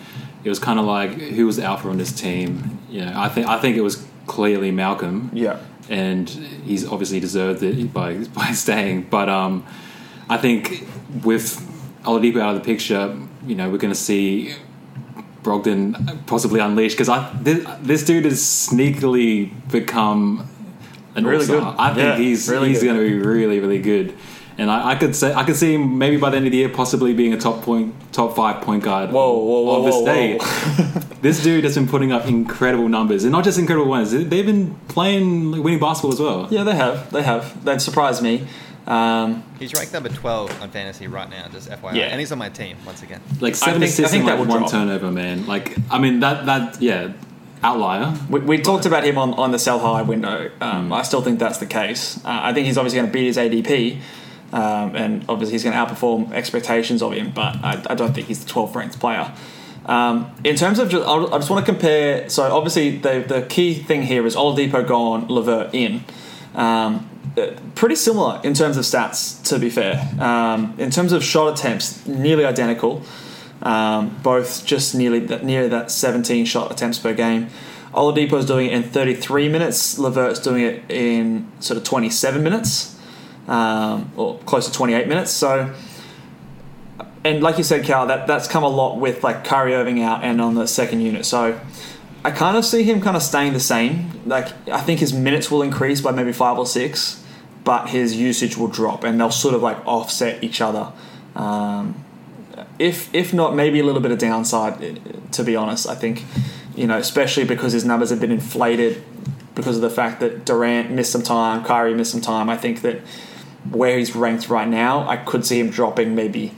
Speaker 8: It was kind of like who was the alpha on this team. You know, I think I think it was clearly Malcolm.
Speaker 6: Yeah.
Speaker 8: and he's obviously deserved it by by staying. But um, I think with Oladipo out of the picture, you know, we're going to see Brogdon possibly unleashed because I this, this dude has sneakily become an
Speaker 6: Really
Speaker 8: all-star.
Speaker 6: good.
Speaker 8: I think
Speaker 6: Yeah,
Speaker 8: he's
Speaker 6: really
Speaker 8: he's going to be really really good. And I, I could say I could see him maybe by the end of the year possibly being a top point top five point guard
Speaker 6: Whoa, whoa, whoa,
Speaker 8: of the
Speaker 6: whoa,
Speaker 8: state. This dude has been putting up incredible numbers, and not just incredible ones. They've been playing like, winning basketball as well.
Speaker 6: Yeah, they have. They have. They've surprised me. Um,
Speaker 7: He's ranked number 12 on fantasy right now, just FYI.
Speaker 6: Yeah.
Speaker 7: And he's on my team once again.
Speaker 8: Like seven
Speaker 6: think- I
Speaker 8: assists
Speaker 6: think
Speaker 8: and
Speaker 6: that
Speaker 8: like one
Speaker 6: drop.
Speaker 8: turnover, man. Like I mean that that yeah, outlier.
Speaker 6: we, we talked about him on, on the sell high window. Um,
Speaker 8: Hmm.
Speaker 6: I still think that's the case. Uh, I think he's obviously going to beat his ADP, um, and obviously he's going to outperform expectations of him. But I, I don't think he's the 12th ranked player. Um, in terms of, just, I'll- I just want to compare. So obviously the the key thing here is Oladipo gone, LeVert in. Um, pretty similar in terms of stats, to be fair. Um, in terms of shot attempts, nearly identical. Um, both just nearly that, that 17 shot attempts per game. Oladipo's doing it in 33 minutes. LeVert's doing it in sort of 27 minutes, um, or close to 28 minutes. So, and like you said, Cal, that that's come a lot with like Kyrie Irving out and on the second unit. So, I kind of see him kind of staying the same. Like I think his minutes will increase by maybe five or six, but his usage will drop, and they'll sort of like offset each other. Um, if if not, maybe a little bit of downside. eh, To be honest, I think you know, especially because his numbers have been inflated because of the fact that Durant missed some time, Kyrie missed some time. I think that where he's ranked right now, I could see him dropping maybe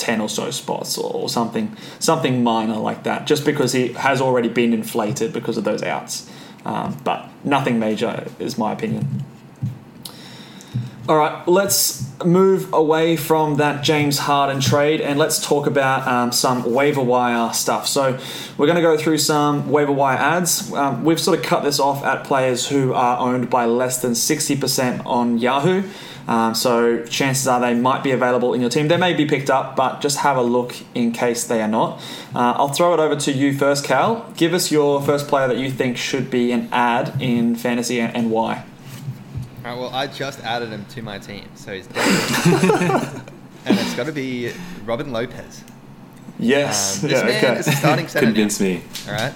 Speaker 6: ten or so spots or, or something, something minor like that, just because he has already been inflated because of those outs. Um, but nothing major is my opinion. All right, let's move away from that James Harden trade and let's talk about um, some waiver wire stuff. So, we're going to go through some waiver wire ads. Um, we've sort of cut this off at players who are owned by less than 60% on Yahoo. Um, so, chances are they might be available in your team. They may be picked up, but just have a look in case they are not. Uh, I'll throw it over to you first, Cal. Give us your first player that you think should be an ad in fantasy and, and why.
Speaker 7: All right, well, I just added him to my team, so he's definitely. and it's got to be Robin Lopez.
Speaker 6: Yes.
Speaker 7: Um, this
Speaker 6: yeah,
Speaker 7: man
Speaker 6: okay.
Speaker 7: is a starting center.
Speaker 8: Convince me.
Speaker 7: All right.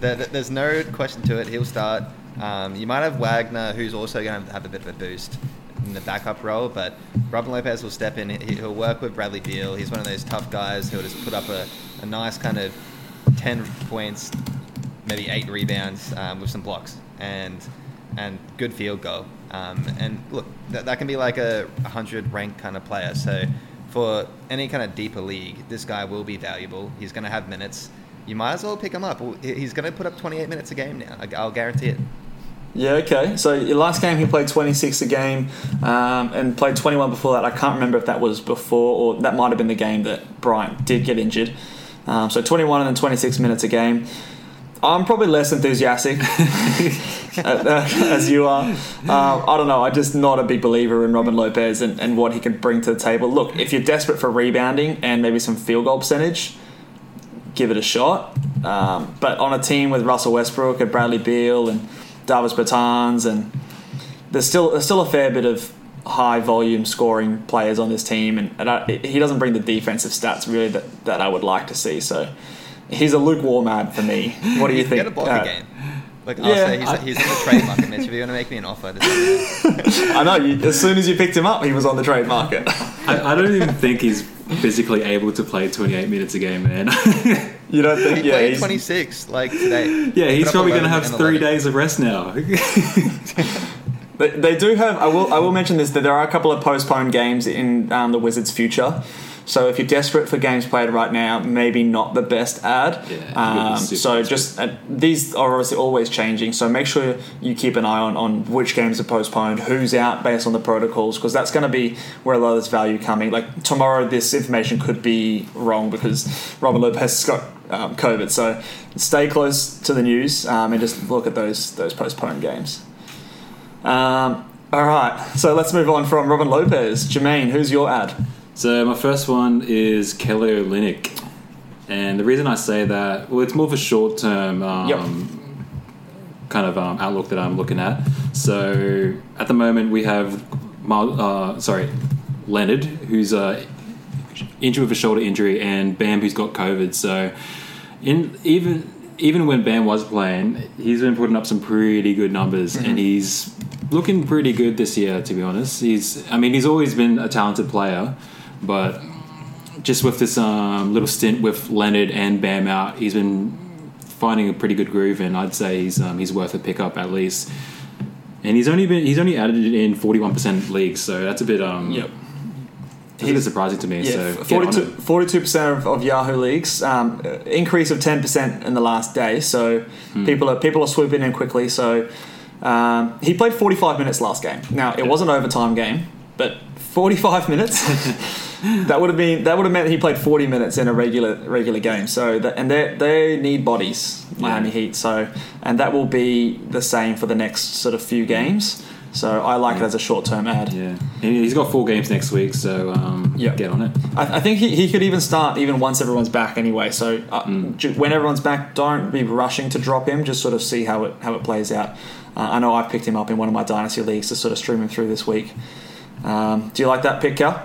Speaker 7: There- there- There's no question to it. He'll start. Um, you might have Wagner, who's also going to have a bit of a boost in the backup role, but Robin Lopez will step in. He- He'll work with Bradley Beal. He's one of those tough guys who'll just put up a, a nice kind of 10 points, maybe eight rebounds um, with some blocks and and good field goal. Um, and look, that, that can be like a 100 rank kind of player. So for any kind of deeper league, this guy will be valuable. He's going to have minutes. You might as well pick him up. He's going to put up 28 minutes a game now. I'll guarantee it.
Speaker 6: Yeah, okay. So your last game he played 26 a game um, and played 21 before that. I can't remember if that was before or that might have been the game that Bryant did get injured. Um, so 21 and then 26 minutes a game. I'm probably less enthusiastic uh, as you are. Um, I don't know. I'm just not a big believer in Robin Lopez and, and what he can bring to the table. Look, if you're desperate for rebounding and maybe some field goal percentage, give it a shot. Um, but on a team with Russell Westbrook and Bradley Beal and Davis Bertans and there's still there's still a fair bit of high volume scoring players on this team, and, and I, he doesn't bring the defensive stats really that, that I would like to see. So he's a lukewarm ad for me. What do you
Speaker 7: He's
Speaker 6: think?
Speaker 7: Get a block
Speaker 6: Uh,
Speaker 7: game. Look, I'll
Speaker 6: yeah,
Speaker 7: say he's,
Speaker 6: I-
Speaker 7: he's in the trade market, Mitch. If you're going to make me an offer, just let me know.
Speaker 6: I know. You, as soon as you picked him up, he was on the trade market.
Speaker 8: I, I don't even think he's physically able to play 28 minutes a game, man.
Speaker 6: you don't think?
Speaker 7: he
Speaker 6: Yeah, he's,
Speaker 7: 26 like today.
Speaker 8: yeah, he's probably going to have three
Speaker 7: 11.
Speaker 8: days of rest now.
Speaker 6: They, they do have. I will. I will mention this that there are a couple of postponed games in um, the Wizards' future. So if you're desperate for games played right now, maybe not the best ad.
Speaker 8: Yeah,
Speaker 6: um, so just uh, these are obviously always changing. So make sure you keep an eye on, on which games are postponed, who's out based on the protocols, because that's going to be where a lot of this value coming. Like tomorrow, this information could be wrong because Robert Lopez has got um, COVID. So stay close to the news um, and just look at those those postponed games. Um, all right, so let's move on from Robin Lopez. Jermaine, who's your ad?
Speaker 8: So my first one is Kelly Olynyk, and the reason I say that, well, it's more of a short term um,
Speaker 6: Yep.
Speaker 8: kind of um, outlook that I'm looking at. So at the moment we have, uh, sorry, Leonard, who's uh, injured with a shoulder injury, and Bam, who's got COVID. So in even even when Bam was playing, he's been putting up some pretty good numbers,
Speaker 6: Mm-hmm.
Speaker 8: and he's looking pretty good this year. To be honest, he's I mean he's always been a talented player, but just with this um, little stint with Leonard and Bam out, he's been finding a pretty good groove, and I'd say he's um, he's worth a pickup at least. And he's only been he's only added in forty one percent leagues, so that's a bit um
Speaker 6: Yep.
Speaker 8: that's a bit surprising to me.
Speaker 6: Yeah,
Speaker 8: so
Speaker 6: 42 percent of, of Yahoo leagues, um, increase of ten percent in the last day. So
Speaker 8: Hmm.
Speaker 6: people are people are swooping in quickly. So um, he played forty five minutes last game. Now it was an overtime game, but forty five minutes. that would have been that would have meant that he played forty minutes in a regular regular game. So that, and they they need bodies, Miami
Speaker 8: Yeah.
Speaker 6: Heat. So and that will be the same for the next sort of few games. So I like it as a short term ad.
Speaker 8: Yeah, he's got four games next week, so um,
Speaker 6: Yeah.
Speaker 8: get on it.
Speaker 6: I, I think he, he could even start even once everyone's back anyway. So uh,
Speaker 8: Mm.
Speaker 6: ju- when everyone's back, don't be rushing to drop him. Just sort of see how it how it plays out. Uh, I know I've picked him up in one of my dynasty leagues to sort of stream him through this week. Um, do you like that pick, Cal?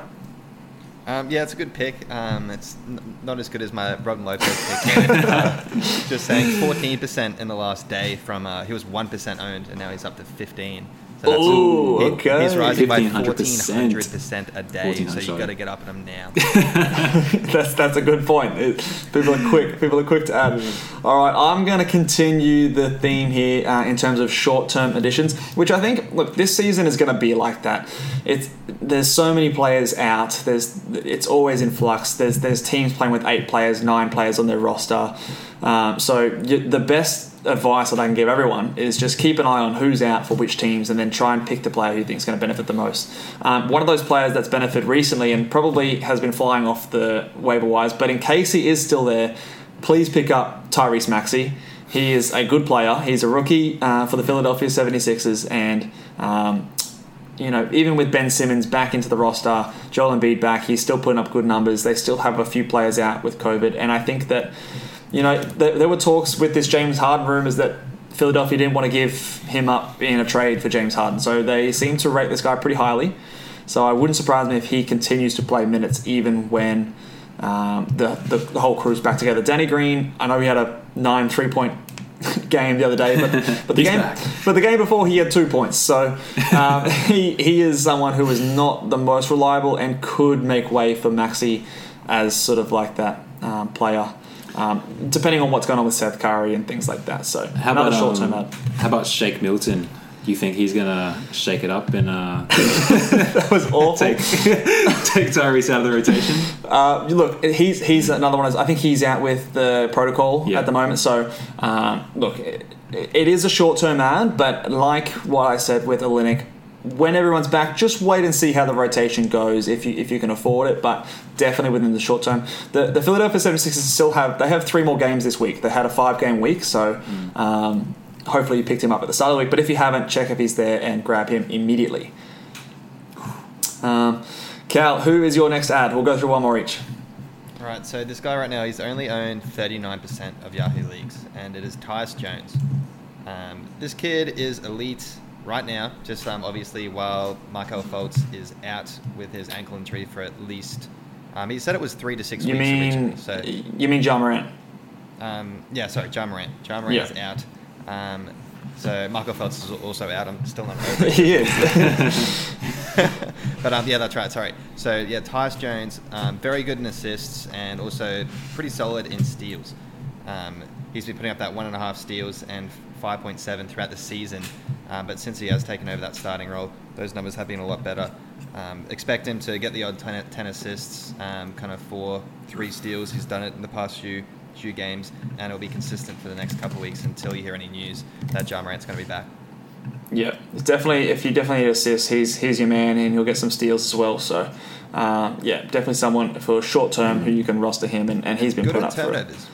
Speaker 7: Um, yeah, it's a good pick. Um, it's n- not as good as my Robin Lopez pick. uh, just saying, 14% in the last day from uh, he was 1% owned, and now he's up to 15. So that's
Speaker 6: Ooh, okay.
Speaker 7: He's rising by
Speaker 8: 1400%.
Speaker 7: 1400% a day, so
Speaker 8: 1400,
Speaker 7: you got to get up on him now.
Speaker 6: that's that's a good point. It, people are quick. People are quick to add. All right, I'm going to continue the theme here uh, in terms of short-term additions, which I think look this season is going to be like that. It's there's so many players out. There's it's always in flux. There's there's teams playing with eight players, nine players on their roster. Um, so you, the best advice that I can give everyone is just keep an eye on who's out for which teams and then try and pick the player who you think is going to benefit the most. Um, one of those players that's benefited recently and probably has been flying off the waiver wires, but in case he is still there, please pick up Tyrese Maxey. He is a good player. He's a rookie uh, for the Philadelphia 76ers and. Um, you know, even with Ben Simmons back into the roster, Joel Embiid back, he's still putting up good numbers. They still have a few players out with COVID, and I think that, you know, there, there were talks with this James Harden rumors that Philadelphia didn't want to give him up in a trade for James Harden, so they seem to rate this guy pretty highly. So I wouldn't surprise me if he continues to play minutes even when um, the, the the whole crew's back together. Danny Green, I know he had a nine three point game the other day, but but the game
Speaker 8: back.
Speaker 6: but the game before he had two points. So um, he he is someone who is not the most reliable and could make way for Maxey as sort of like that um, player. Um, depending on what's going on with Seth Curry and things like that. So
Speaker 8: How
Speaker 6: another short term
Speaker 8: um,
Speaker 6: ad.
Speaker 8: how about Shake Milton? Do you think he's gonna shake it up and uh,
Speaker 6: That was awful.
Speaker 8: take take Tyrese out of the rotation?
Speaker 6: Uh, look, he's he's another one. I think he's out with the protocol
Speaker 8: Yeah.
Speaker 6: at the moment. So um, look, it, it is a short term ad, but like what I said with Olynyk, when everyone's back, just wait and see how the rotation goes if you if you can afford it. But definitely within the short term, the the Philadelphia 76ers still have they have three more games this week. They had a five game week, so. Um, Hopefully you picked him up at the start of the week, but if you haven't, check if he's there and grab him immediately. Um, Cal, who is your next ad? We'll go through one more each.
Speaker 7: All right, so this guy right now, he's only owned 39% of Yahoo leagues, and it is Tyus Jones. Um, this kid is elite right now, just um, obviously while Markelle Fultz is out with his ankle injury for at least, um, he said it was three to six
Speaker 6: You
Speaker 7: weeks
Speaker 6: mean.
Speaker 7: So,
Speaker 6: you mean Ja Morant?
Speaker 7: um, yeah, sorry, Ja Morant. Ja Morant
Speaker 6: Yeah.
Speaker 7: is out. Um, so Markelle Fultz is also out. I'm still not over it.
Speaker 6: he is.
Speaker 7: but um, yeah, that's right. Sorry. So yeah, Tyus Jones, um, very good in assists and also pretty solid in steals. Um, he's been putting up that one and a half steals and 5.7 throughout the season. Um, but since he has taken over that starting role, those numbers have been a lot better. Um, expect him to get the odd 10, 10 assists, um, kind of four, three steals. He's done it in the past few few games, and it'll be consistent for the next couple of weeks until you hear any news that Ja Morant's going to be back.
Speaker 6: yeah, definitely. If you definitely need assists, he's he's your man, and he'll get some steals as well. So, um, yeah, definitely someone for short term who you can roster him, and, and he's been
Speaker 7: Good
Speaker 6: put up for it.
Speaker 7: turnovers.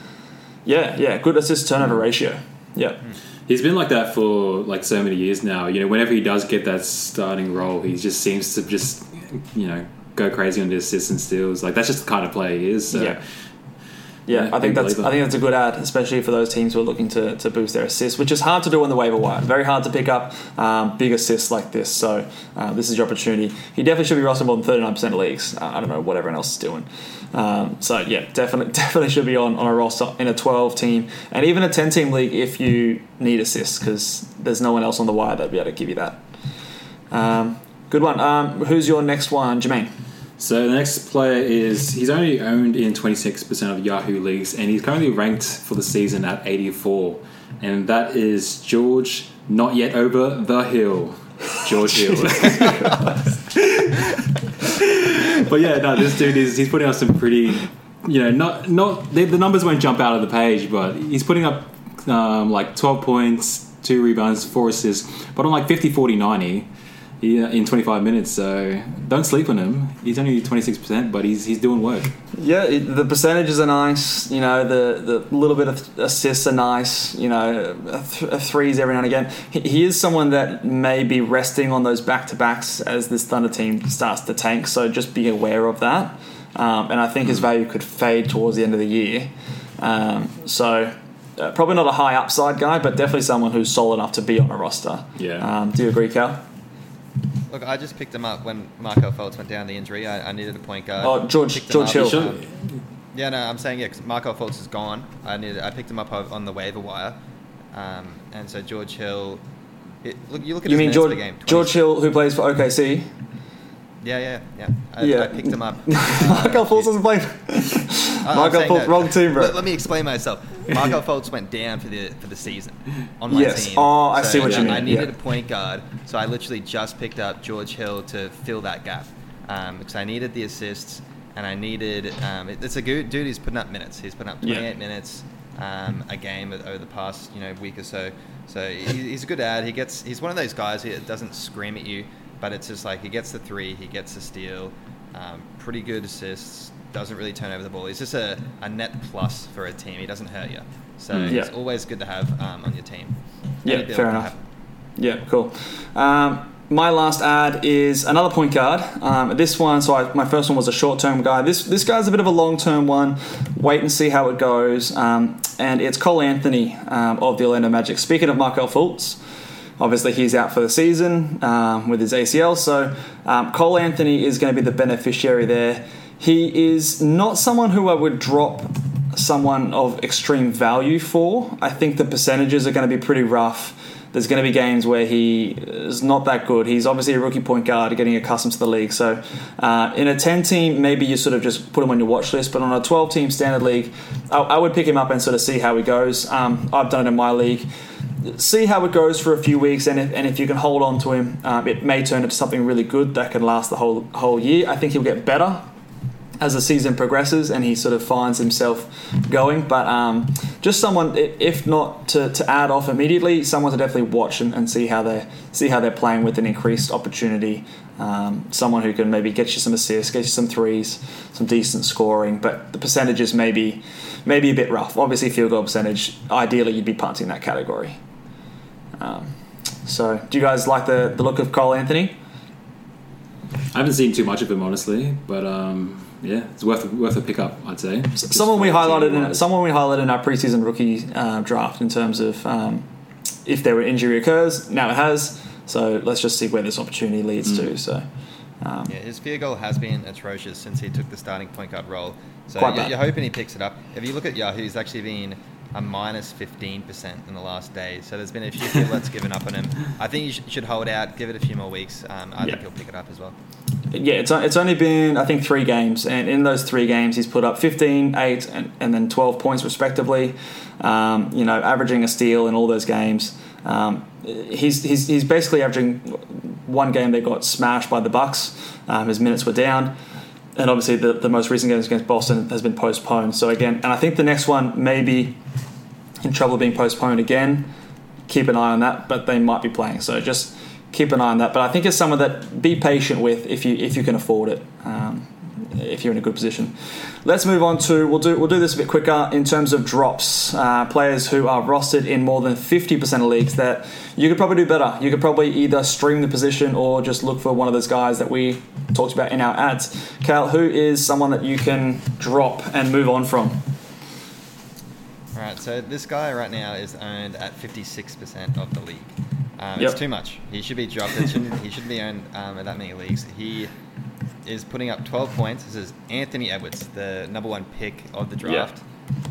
Speaker 6: Yeah, yeah, good assist turnover ratio. Yeah,
Speaker 8: He's been like that for like so many years now. You know, whenever he does get that starting role, he just seems to just you know go crazy on the assists and steals. Like that's just the kind of player he is. So.
Speaker 6: yeah. Yeah, I think that's. I think that's a good ad, especially for those teams who are looking to, to boost their assists, which is hard to do on the waiver wire. Very hard to pick up um, big assists like this. So uh, this is your opportunity. He definitely should be rostered more than thirty nine percent of leagues. Uh, I don't know what everyone else is doing. Um, so yeah, definitely definitely should be on, on a roster in a twelve team and even a ten team league if you need assists because there's no one else on the wire that'd be able to give you that. Um, good one. Um, who's your next one, Jermaine?
Speaker 8: So the next player is he's only owned in 26% of Yahoo leagues, and he's currently ranked for the season at 84, and that is George, not yet over the hill, George Hill. but yeah, no, this dude is he's putting up some pretty, you know, not not the, the numbers won't jump out of the page, but he's putting up um, like 12 points, two rebounds, four assists, but on like 50, 40, 90 yeah, in 25 minutes. So don't sleep on him. He's only 26%, but he's he's doing work.
Speaker 6: Yeah, it, the percentages are nice. You know, the the little bit of assists are nice. You know, th- threes every now and again. He, he is someone that may be resting on those back to backs as this Thunder team starts to tank. So just be aware of that. Um, and I think his value could fade towards the end of the year. Um, so. Uh, probably not a high upside guy, but definitely someone who's solid enough to be on a roster.
Speaker 8: Yeah.
Speaker 6: Um, do you agree, Cal?
Speaker 7: Look, I just picked him up when Markelle Fultz went down the injury. I, I needed a point guard.
Speaker 6: Oh, George- George. Hill.
Speaker 7: Um, yeah, no, I'm saying yeah, because Markelle Fultz is gone. I needed, I picked him up on the waiver wire, um, and so George Hill It, look, you look at
Speaker 6: You
Speaker 7: his
Speaker 6: mean George,
Speaker 7: per game. 20
Speaker 6: George Hill, who plays for OKC?
Speaker 7: Yeah, yeah, yeah. I,
Speaker 6: Yeah.
Speaker 7: I picked him up.
Speaker 6: Markelle Fultz doesn't play.
Speaker 7: I- I'm
Speaker 6: Markelle
Speaker 7: saying
Speaker 6: Fultz, wrong team, bro.
Speaker 7: Let, let me explain myself. Markelle Fultz went down for the for the season on my
Speaker 6: Yes.
Speaker 7: team.
Speaker 6: Oh, I see what
Speaker 8: you
Speaker 7: I needed
Speaker 6: yeah.
Speaker 7: a point guard, so I literally just picked up George Hill to fill that gap um, because I needed the assists and I needed. Um, it- it's a good dude. He's putting up minutes. He's putting up
Speaker 6: Yeah.
Speaker 7: 28 minutes um, a game over the past you know week or so. So he, he's a good ad. He gets. He's one of those guys who doesn't scream at you, but it's just like he gets the three, he gets the steal, um, pretty good assists. Doesn't really turn over the ball. He's just a, a net plus for a team. He doesn't hurt you. So
Speaker 6: Mm. Yeah.
Speaker 7: it's always good to have um, on your team.
Speaker 6: Yeah, fair enough. Yeah, cool. Um, my last ad is another point guard. Um, this one, so I, my first one was a short-term guy. This this guy's a bit of a long-term one. Wait and see how it goes. Um, and it's Cole Anthony um, of the Orlando Magic. Speaking of Markelle Fultz, obviously he's out for the season um, with his ACL. So um, Cole Anthony is going to be the beneficiary there. He is not someone who I would drop someone of extreme value for. I think the percentages are going to be pretty rough. There's going to be games where he is not that good. He's obviously a rookie point guard, getting accustomed to the league. So, uh, in a 10 team, maybe you sort of just put him on your watch list. But on a 12 team standard league, I, I would pick him up and sort of see how he goes. Um, I've done it in my league. See how it goes for a few weeks, and if, and if you can hold on to him, um, it may turn into something really good that can last the whole whole year. I think he'll get better as the season progresses and he sort of finds himself going. But um, just someone, if not to, to add off immediately, someone to definitely watch and, and see how they see how they're playing with an increased opportunity. Um, someone who can maybe get you some assists, get you some threes, some decent scoring, but the percentages may be maybe a bit rough. Obviously, field goal percentage. Ideally, you'd be punting that category. Um, so, do you guys like the, the look of Cole Anthony?
Speaker 8: I haven't seen too much of him honestly, but um, yeah, it's worth worth a pickup, I'd say. Just
Speaker 6: someone we highlighted in someone we highlighted in our preseason rookie uh, draft in terms of um, if there were injury occurs. Now it has, so let's just see where this opportunity leads
Speaker 8: Mm.
Speaker 6: to. So, um,
Speaker 7: Yeah, his fear goal has been atrocious since he took the starting point guard role. So
Speaker 6: Quite
Speaker 7: you're,
Speaker 6: bad.
Speaker 7: you're hoping he picks it up. If you look at Yahoo, he's actually been a minus 15% in the last day. So there's been a few people that's given up on him. I think you should, hold out, give it a few more weeks. Um, I
Speaker 6: Yeah.
Speaker 7: think he'll pick it up as well.
Speaker 6: yeah, it's it's only been I think three games, and in those three games he's put up 15, 8, and, and then 12 points respectively. Um, you know, averaging a steal in all those games. Um, he's, he's he's basically averaging one game they got smashed by the Bucks. Um, his minutes were down. And obviously, the, the most recent games against Boston has been postponed. So again, and I think the next one may be in trouble being postponed again. Keep an eye on that, but they might be playing. So just keep an eye on that. But I think it's someone that be patient with if you if you can afford it. Um, if you're in a good position. Let's move on to we'll do we'll do this a bit quicker in terms of drops. Uh, players who are rostered in more than 50% of leagues that you could probably do better. You could probably either stream the position or just look for one of those guys that we talked about in our ads. Cal, who is someone that you can drop and move on from?
Speaker 7: All right, so this guy right now is owned at 56% of the league. Um,
Speaker 6: Yep.
Speaker 7: It's too much. He should be dropped. He shouldn't be owned um, at that many leagues. He is putting up 12 points. This is Anthony Edwards, the number one pick of the draft.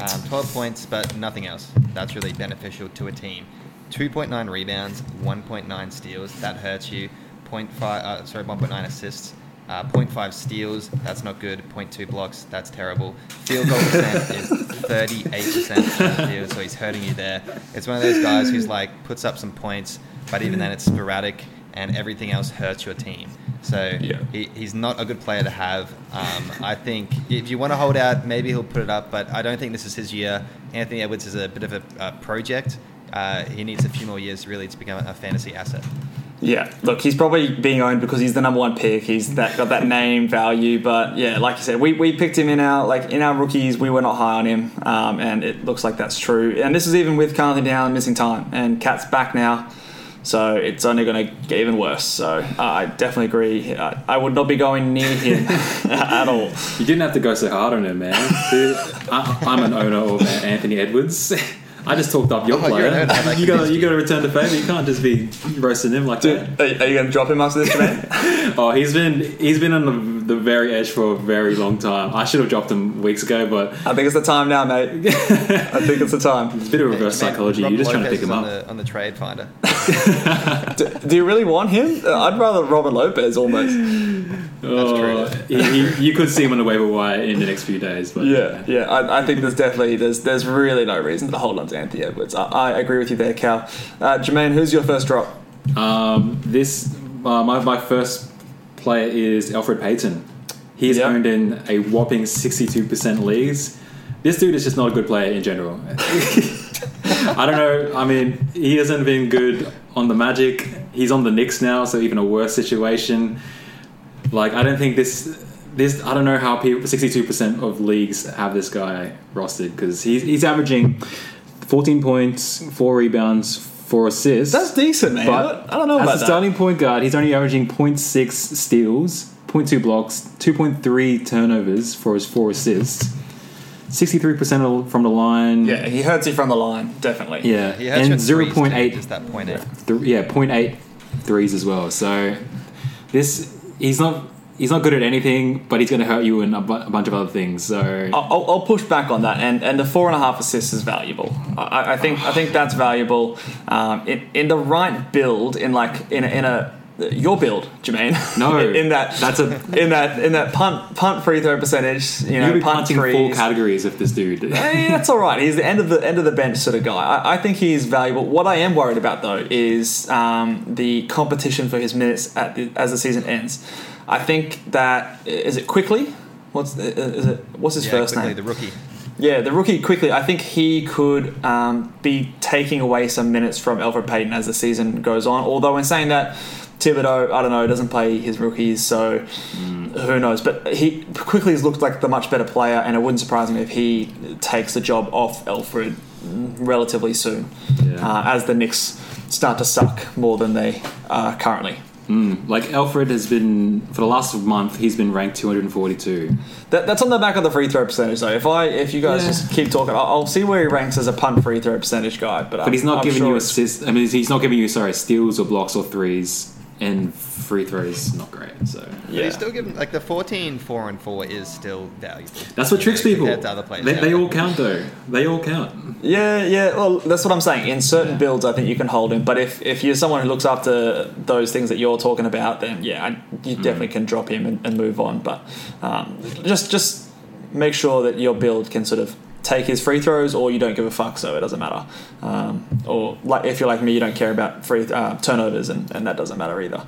Speaker 7: Um, 12 points, but nothing else. That's really beneficial to a team. 2.9 rebounds, 1.9 steals. That hurts you. 0.5, uh, sorry, 1.9 assists. Uh, 0.5 steals, that's not good. 0.2 blocks, that's terrible. Field goal percent is 38% field, so he's hurting you there. It's one of those guys who's like puts up some points, but even then it's sporadic and everything else hurts your team. So
Speaker 6: Yeah.
Speaker 7: he, he's not a good player to have. Um, I think if you want to hold out, maybe he'll put it up, but I don't think this is his year. Anthony Edwards is a bit of a, project. Uh, he needs a few more years really to become a fantasy asset.
Speaker 6: Yeah, look, he's probably being owned because he's the number one pick. He's that got that name value, but yeah, like you said, we, we picked him in our like in our rookies. We were not high on him, um, and it looks like that's true. And this is even with Karl-Anthony Towns missing time, and KAT's back now, so it's only going to get even worse. So uh, I definitely agree. I, I would not be going near him at all.
Speaker 8: You didn't have to go so hard on him, man. Dude, I, I'm an owner of Anthony Edwards. I just talked up your
Speaker 7: Oh,
Speaker 8: player.
Speaker 7: an owner. I
Speaker 8: You got
Speaker 7: convinced
Speaker 8: you
Speaker 7: you.
Speaker 8: got to return the favour. You can't just be roasting him like
Speaker 6: Dude,
Speaker 8: that.
Speaker 6: are, are you going to drop him after this, man?
Speaker 8: Oh, he's been he's been on the, the very edge for a very long time. I should have dropped him weeks ago, but
Speaker 6: I think it's the time now, mate. I think it's the time.
Speaker 8: it's a bit of reverse
Speaker 7: Man,
Speaker 8: psychology.
Speaker 7: Rob
Speaker 8: You're just trying to pick him
Speaker 7: on
Speaker 8: up.
Speaker 7: The, on the trade finder.
Speaker 6: Do, do you really want him? Uh, I'd rather Robin Lopez almost.
Speaker 8: Oh, he, he, you could see him on the waiver wire in the next few days, but
Speaker 6: Yeah, yeah. I, I think there's definitely there's there's really no reason to hold on to Anthony Edwards. I, I agree with you there, Cal. Uh, Jermaine, who's your first drop?
Speaker 8: Um, this uh, my my first player is Elfrid Payton. He's
Speaker 6: Yeah.
Speaker 8: owned in a whopping sixty-two percent leagues. This dude is just not a good player in general. I don't know. I mean, he hasn't been good on the Magic. He's on the Knicks now, so even a worse situation. Like, I don't think this. This I don't know how people. Sixty-two percent of leagues have this guy rostered because he's he's averaging fourteen points, four rebounds, four assists.
Speaker 6: That's decent, man.
Speaker 8: But
Speaker 6: I don't know
Speaker 8: as
Speaker 6: about
Speaker 8: a
Speaker 6: that.
Speaker 8: starting point guard, he's only averaging 0.6 steals, 0.2 blocks, 2.3 turnovers for his four assists, 63% from the line.
Speaker 6: yeah, he hurts you from the line, definitely.
Speaker 8: Yeah,
Speaker 7: He has
Speaker 8: and
Speaker 7: shot threes too,
Speaker 8: 0.8
Speaker 7: Just that point eight.
Speaker 8: th- yeah, 0.8 threes as well. So this he's not he's not good at anything, but he's going to hurt you in a, bu- a bunch of other things. So
Speaker 6: I'll, I'll- push back on that, and, and the four and a half assists is valuable. I, I think I think that's valuable um, in, in the right build, in like in a, in a your build, Jermaine.
Speaker 8: No,
Speaker 6: in that
Speaker 8: that's a-
Speaker 6: in that in that punt punt free throw percentage. You know,
Speaker 8: you'll be
Speaker 6: punt
Speaker 8: punting
Speaker 6: threes.
Speaker 8: four categories of this dude.
Speaker 6: Hey, that's all right. He's the end of the end of the bench sort of guy. I, I think he's valuable. What I am worried about though is um, the competition for his minutes at the, as the season ends. I think that is it Quickley. What's is it? What's his
Speaker 7: Yeah,
Speaker 6: first
Speaker 7: Quickley,
Speaker 6: name?
Speaker 7: the rookie.
Speaker 6: Yeah, the rookie Quickley. I think he could um, be taking away some minutes from Elfrid Payton as the season goes on. Although, in saying that, Thibodeau, I don't know, doesn't play his rookies, so who knows? But he Quickley has looked like the much better player, and it wouldn't surprise me if he takes the job off Elfrid relatively soon,
Speaker 8: Yeah.
Speaker 6: uh, as the Knicks start to suck more than they are currently. Mm.
Speaker 8: like Elfrid has been for the last month, he's been ranked 242.
Speaker 6: That, that's on the back of the free throw percentage, though. If I, if you guys
Speaker 8: Yeah.
Speaker 6: just keep talking, I'll, I'll see where he ranks as a punt free throw percentage guy. But,
Speaker 8: But he's not
Speaker 6: I'm
Speaker 8: giving
Speaker 6: sure
Speaker 8: you assists. I mean, he's not giving you sorry steals or blocks or threes, and free throws not great. So
Speaker 7: But
Speaker 6: Yeah.
Speaker 7: he's still giving like the 14, 4 and 4 is still valuable.
Speaker 8: that's what tricks
Speaker 7: know,
Speaker 8: people.
Speaker 7: Compared to other players.
Speaker 8: They, they all count though. They all count.
Speaker 6: Yeah, yeah. Well, that's what I'm saying. In certain builds, I think you can hold him. But if, if you're someone who looks after those things that you're talking about, then yeah, I, you
Speaker 8: Mm.
Speaker 6: definitely can drop him and, and move on. But um, just just make sure that your build can sort of take his free throws, or you don't give a fuck, so it doesn't matter. Um, or like if you're like me, you don't care about free uh, turnovers, and, and that doesn't matter either.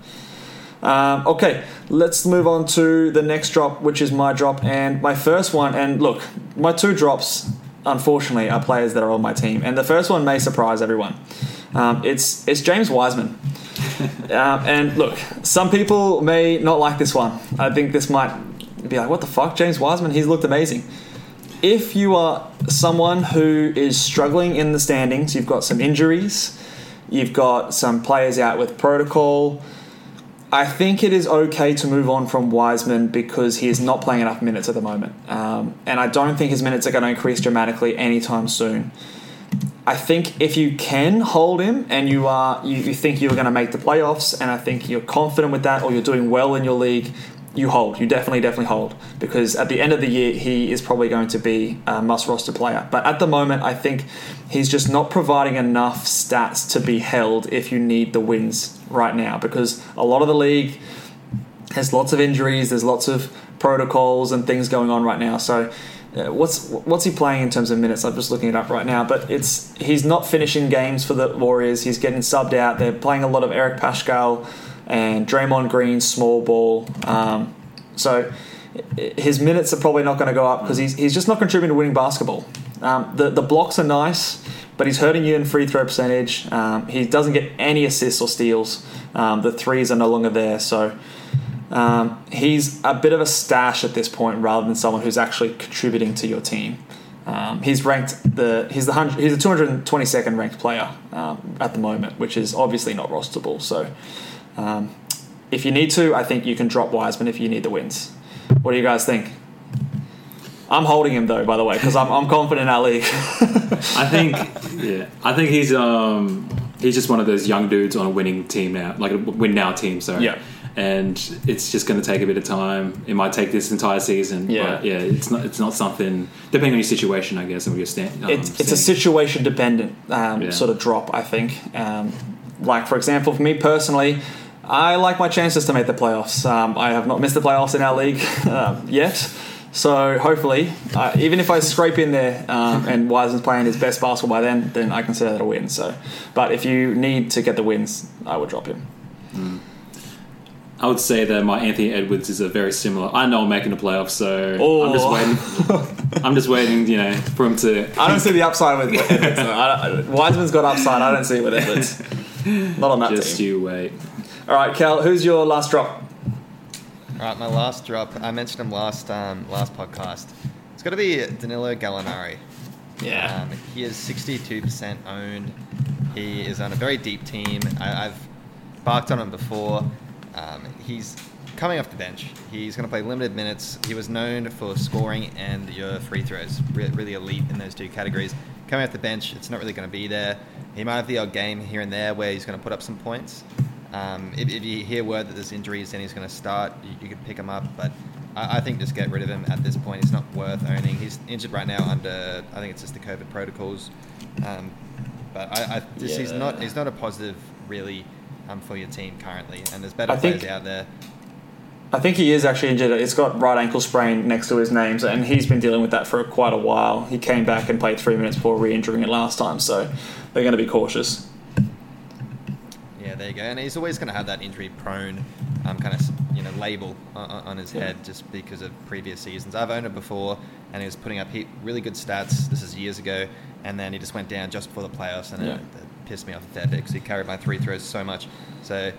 Speaker 6: Um, okay, let's move on to the next drop, which is my drop and my first one. And look, my two drops, unfortunately, are players that are on my team, and the first one may surprise everyone. Um, it's it's James Wiseman. um, and look, some people may not like this one. I think this might be like, what the fuck, James Wiseman? He's looked amazing. If you are someone who is struggling in the standings, you've got some injuries, you've got some players out with protocol. I think it is okay to move on from Wiseman because he is not playing enough minutes at the moment. Um, and I don't think his minutes are going to increase dramatically anytime soon. I think if you can hold him and you are you, you think you're going to make the playoffs and I think you're confident with that or you're doing well in your league, you hold. You definitely definitely hold because at the end of the year he is probably going to be a must roster player. But at the moment I think he's just not providing enough stats to be held if you need the wins right now because a lot of the league has lots of injuries, there's lots of protocols and things going on right now. So uh, what's what's he playing in terms of minutes? I'm just looking it up right now, but it's he's not finishing games for the Warriors. He's getting subbed out. They're playing a lot of Eric Paschall and Draymond Green small ball. Um, so his minutes are probably not going to go up because he's, he's just not contributing to winning basketball. Um, the the blocks are nice, but he's hurting you in free throw percentage. Um, he doesn't get any assists or steals. Um, the threes are no longer there, so. Um, he's a bit of a stash at this point rather than someone who's actually contributing to your team. Um, he's ranked the he's the hundred, he's the 222nd ranked player um, at the moment, which is obviously not rosterable. So, um, if you need to, I think you can drop Wiseman if you need the wins. What do you guys think? I'm holding him though, by the way, because I'm, I'm confident in our league.
Speaker 8: I think, yeah, I think he's um he's just one of those young dudes on a winning team now, like a win now team. Sorry.
Speaker 6: Yeah.
Speaker 8: and it's just going to take a bit of time. It might take this entire season.
Speaker 6: Yeah.
Speaker 8: but yeah. It's not. It's not something. Depending on your situation, I guess, and you're stand. Um,
Speaker 6: it's it's a situation dependent um,
Speaker 8: Yeah.
Speaker 6: sort of drop. I think. Um, like for example, for me personally, I like my chances to make the playoffs. Um, I have not missed the playoffs in our league um, yet. So hopefully, uh, even if I scrape in there um, and Wiseman's playing his best basketball by then, then I consider that a win. So, but if you need to get the wins, I would drop him.
Speaker 8: I would say that my Anthony Edwards is a very similar. I know I'm making the playoffs, so
Speaker 6: Oh.
Speaker 8: I'm just waiting. I'm just waiting, you know, for him to.
Speaker 6: I don't see the upside with Edwards. Wiseman's got upside. I don't see it with Edwards. Not on that
Speaker 8: Just
Speaker 6: team.
Speaker 8: you wait.
Speaker 6: All right, Cal, who's your last drop?
Speaker 7: All right, my last drop. I mentioned him last um, last podcast. It's got to be Danilo Gallinari.
Speaker 6: Yeah.
Speaker 7: Um, he is 62% owned. He is on a very deep team. I, I've barked on him before. Um, he's coming off the bench. He's going to play limited minutes. He was known for scoring and your free throws, Re- really elite in those two categories. Coming off the bench, it's not really going to be there. He might have the odd game here and there where he's going to put up some points. Um, if, if you hear word that there's injuries then he's going to start, you, you could pick him up. But I, I think just get rid of him at this point. He's not worth owning. He's injured right now under I think it's just the COVID protocols. Um, but I, I just, he's not he's not a positive really um, for your team currently. And there's better
Speaker 6: I think-
Speaker 7: out there.
Speaker 6: I think he is actually injured. He's got right ankle sprain next to his name, so- and he's been dealing with that for quite a while. He came back and played three minutes before re-injuring it last time, so they're going to be cautious.
Speaker 7: Yeah, there you go. And he's always going to have that injury-prone um, kind of you know label on, on his head just because of previous seasons. I've owned him before, and he was putting up he, really good stats. This is years ago, and then he just went down just before the playoffs, and
Speaker 6: Yeah.
Speaker 7: it, it pissed me off a fair bit because he carried my free throws so much. So.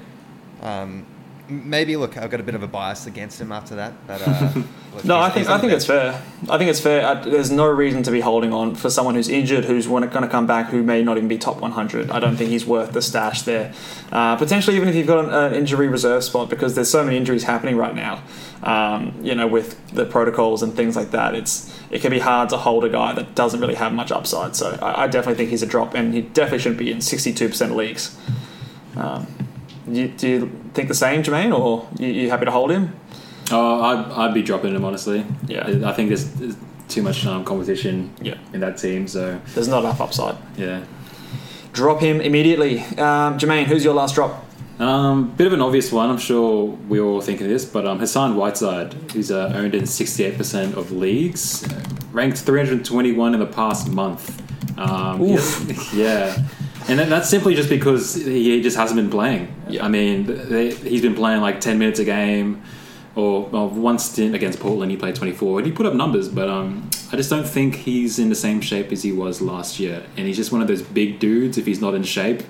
Speaker 7: Um, Maybe look, I've got a bit of a bias against him after that, but uh, look,
Speaker 6: No, I think I think it's fair. I think it's fair. I, there's no reason to be holding on for someone who's injured, who's going to come back, who may not even be top 100. I don't think he's worth the stash there. Uh, potentially, even if you've got an, an injury reserve spot, because there's so many injuries happening right now. Um, you know, with the protocols and things like that, it's it can be hard to hold a guy that doesn't really have much upside. So I, I definitely think he's a drop, and he definitely shouldn't be in 62% leagues. Um, you, do you think the same, Jermaine, or you, you happy to hold him?
Speaker 8: Oh, I'd, I'd be dropping him honestly.
Speaker 6: Yeah.
Speaker 8: I think there's, there's too much um, competition.
Speaker 6: Yeah.
Speaker 8: in that team. So
Speaker 6: There's not enough upside.
Speaker 8: yeah.
Speaker 6: Drop him immediately. Um, Jermaine, who's your last drop?
Speaker 8: Um, bit of an obvious one. I'm sure we all think of this, but um, Hassan Whiteside, who's uh, owned in 68% of leagues, ranked 321 in the past month. Um,
Speaker 6: Oof.
Speaker 8: has- yeah. And that, that's simply just because he just hasn't been playing.
Speaker 6: Yeah.
Speaker 8: I mean, they, he's been playing like 10 minutes a game, or well, one stint against Portland, he played 24, and he put up numbers, but um, I just don't think he's in the same shape as he was last year. And he's just one of those big dudes. If he's not in shape,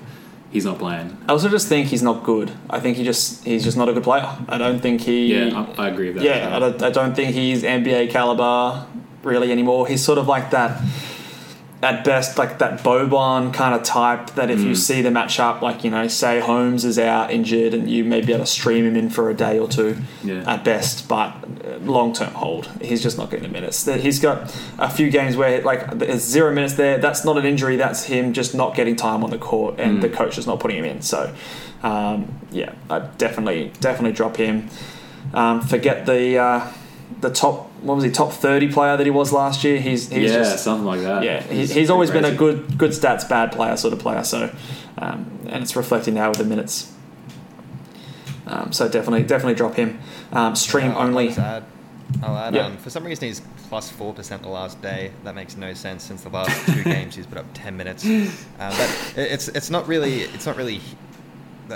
Speaker 8: he's not playing.
Speaker 6: I also just think he's not good. I think he just he's just not a good player. I don't think he.
Speaker 8: Yeah, I, I agree with that.
Speaker 6: yeah, I don't, I don't think he's NBA caliber really anymore. He's sort of like that. At best, like that Boban kind of type. That if
Speaker 8: Mm.
Speaker 6: you see the matchup, like you know, say Holmes is out injured, and you may be able to stream him in for a day or two,
Speaker 8: Yeah.
Speaker 6: at best. But long term hold, he's just not getting the minutes. That- He's got a few games where like there's zero minutes there. That's not an injury. That's him just not getting time on the court, and
Speaker 8: Mm.
Speaker 6: the coach is not putting him in. So, um, yeah, I definitely definitely drop him. Um, forget the uh, the top. What was he? Top thirty player that he was last year. He's he's
Speaker 8: yeah,
Speaker 6: just
Speaker 8: something like that.
Speaker 6: yeah. He,
Speaker 8: It's
Speaker 6: he's always been a good good stats bad player sort of player. So, um, and it's reflecting now with the minutes. Um, so definitely definitely drop him. Um, stream
Speaker 7: I'll- I'll
Speaker 6: only.
Speaker 7: just add, I'll add.
Speaker 6: Yeah.
Speaker 7: Um, for some reason, he's plus plus four percent the last day. That makes no sense since the last two games he's put up ten minutes. Um, but it's it's not really it's not really.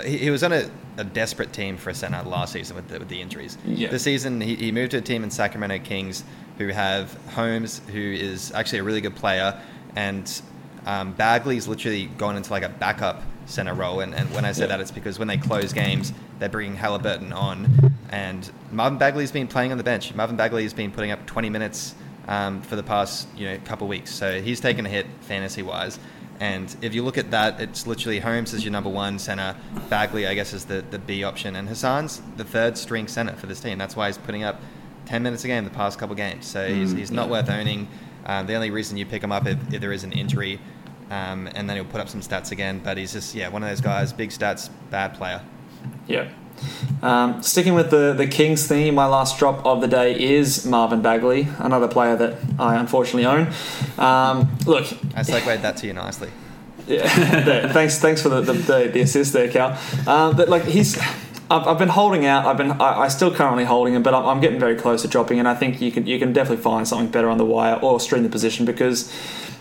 Speaker 7: He, he was on a, a desperate team for a center last season with the, with the injuries.
Speaker 6: Yeah.
Speaker 7: This season, he, he moved to a team in Sacramento Kings who have Holmes, who is actually a really good player, and um, Bagley's literally gone into like a backup center role. And, and when I say
Speaker 6: Yeah.
Speaker 7: that, it's because when they close games, they're bringing Halliburton on, and Marvin Bagley's been playing on the bench. Marvin Bagley's been putting up 20 minutes um, for the past you know couple weeks, so he's taken a hit fantasy wise. And if you look at that, it's literally Holmes is your number one center, Bagley I guess is the, the B option, and Hassan's the third string center for this team. That's why he's putting up 10 minutes a game the past couple games. So he's, he's not worth owning. Um, the only reason you pick him up if, if there is an injury, um, and then he'll put up some stats again. But he's just yeah one of those guys, big stats, bad player.
Speaker 6: Yeah. Um, sticking with the, the Kings theme, my last drop of the day is Marvin Bagley, another player that I unfortunately own. Um, look,
Speaker 7: I segued that to you nicely.
Speaker 6: yeah, thanks, thanks for the, the, the, the assist there, Cal. Um, but like he's, I've, I've been holding out. I've been, I, I still currently holding him, but I'm, I'm getting very close to dropping. And I think you can, you can definitely find something better on the wire or stream the position because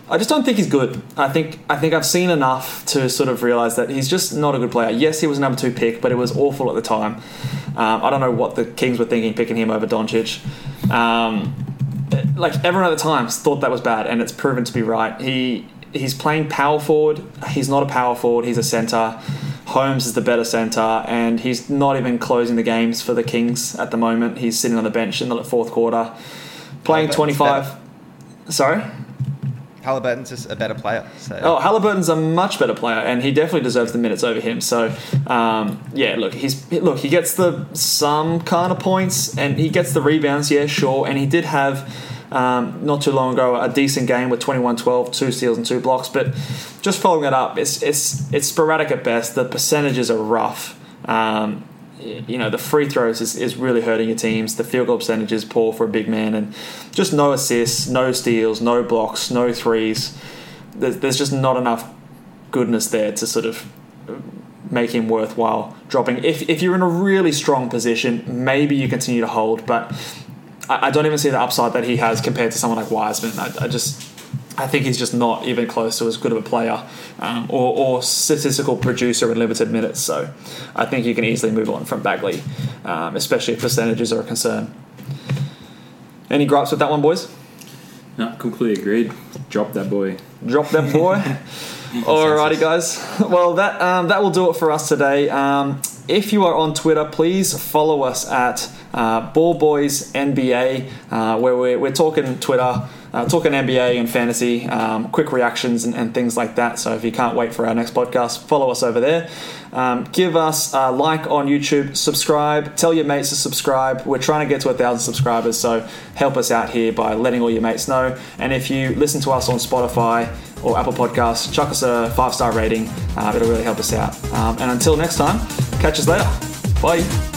Speaker 6: I just don't think he's good. I think, I think I've seen enough to sort of realize that he's just not a good player. Yes, he was a number two pick, but it was awful at the time. Um, I don't know what the Kings were thinking picking him over Doncic. Um, like everyone at the time thought that was bad, and it's proven to be right. He he's playing power forward. He's not a power forward. He's a center. Holmes is the better center, and he's not even closing the games for the Kings at the moment. He's sitting on the bench in the fourth quarter, playing twenty five. Sorry.
Speaker 7: Halliburton's just a better player. So
Speaker 6: Oh, Halliburton's a much better player, and he definitely deserves the minutes over him. So, um, yeah, look, he's look, he gets the some kind of points, and he gets the rebounds. Yeah, sure, and he did have. Um, not too long ago, a decent game with 21-12, two steals and two blocks. But just following it up, it's it's it's sporadic at best. The percentages are rough. Um, you know, the free throws is, is really hurting your teams. The field goal percentage is poor for a big man, and just no assists, no steals, no blocks, no threes. There's, there's just not enough goodness there to sort of make him worthwhile dropping. If, if you're in a really strong position, maybe you continue to hold, but I, I don't even see the upside that he has compared to someone like Wiseman. I, I just. I think he's just not even close to as good of a player um, or, or statistical producer in limited minutes. So I think you can easily move on from Bagley, um, especially if percentages are a concern. Any gripes with that one, boys?
Speaker 8: No, completely agreed. Drop that boy.
Speaker 6: Drop that boy. Alrighty, guys. Well, that um, that will do it for us today. Um, if you are on Twitter, please follow us at uh, Ball Boys NBA, uh, where we're, we're talking Twitter, uh, talking NBA and fantasy, um, quick reactions and, and things like that. So if you can't wait for our next podcast, follow us over there. Um, give us a like on YouTube, subscribe, tell your mates to subscribe. We're trying to get to a thousand subscribers, so help us out here by letting all your mates know. And if you listen to us on Spotify or Apple Podcasts, chuck us a five star rating. Uh, it'll really help us out. Um, and until next time, catch us later. Bye.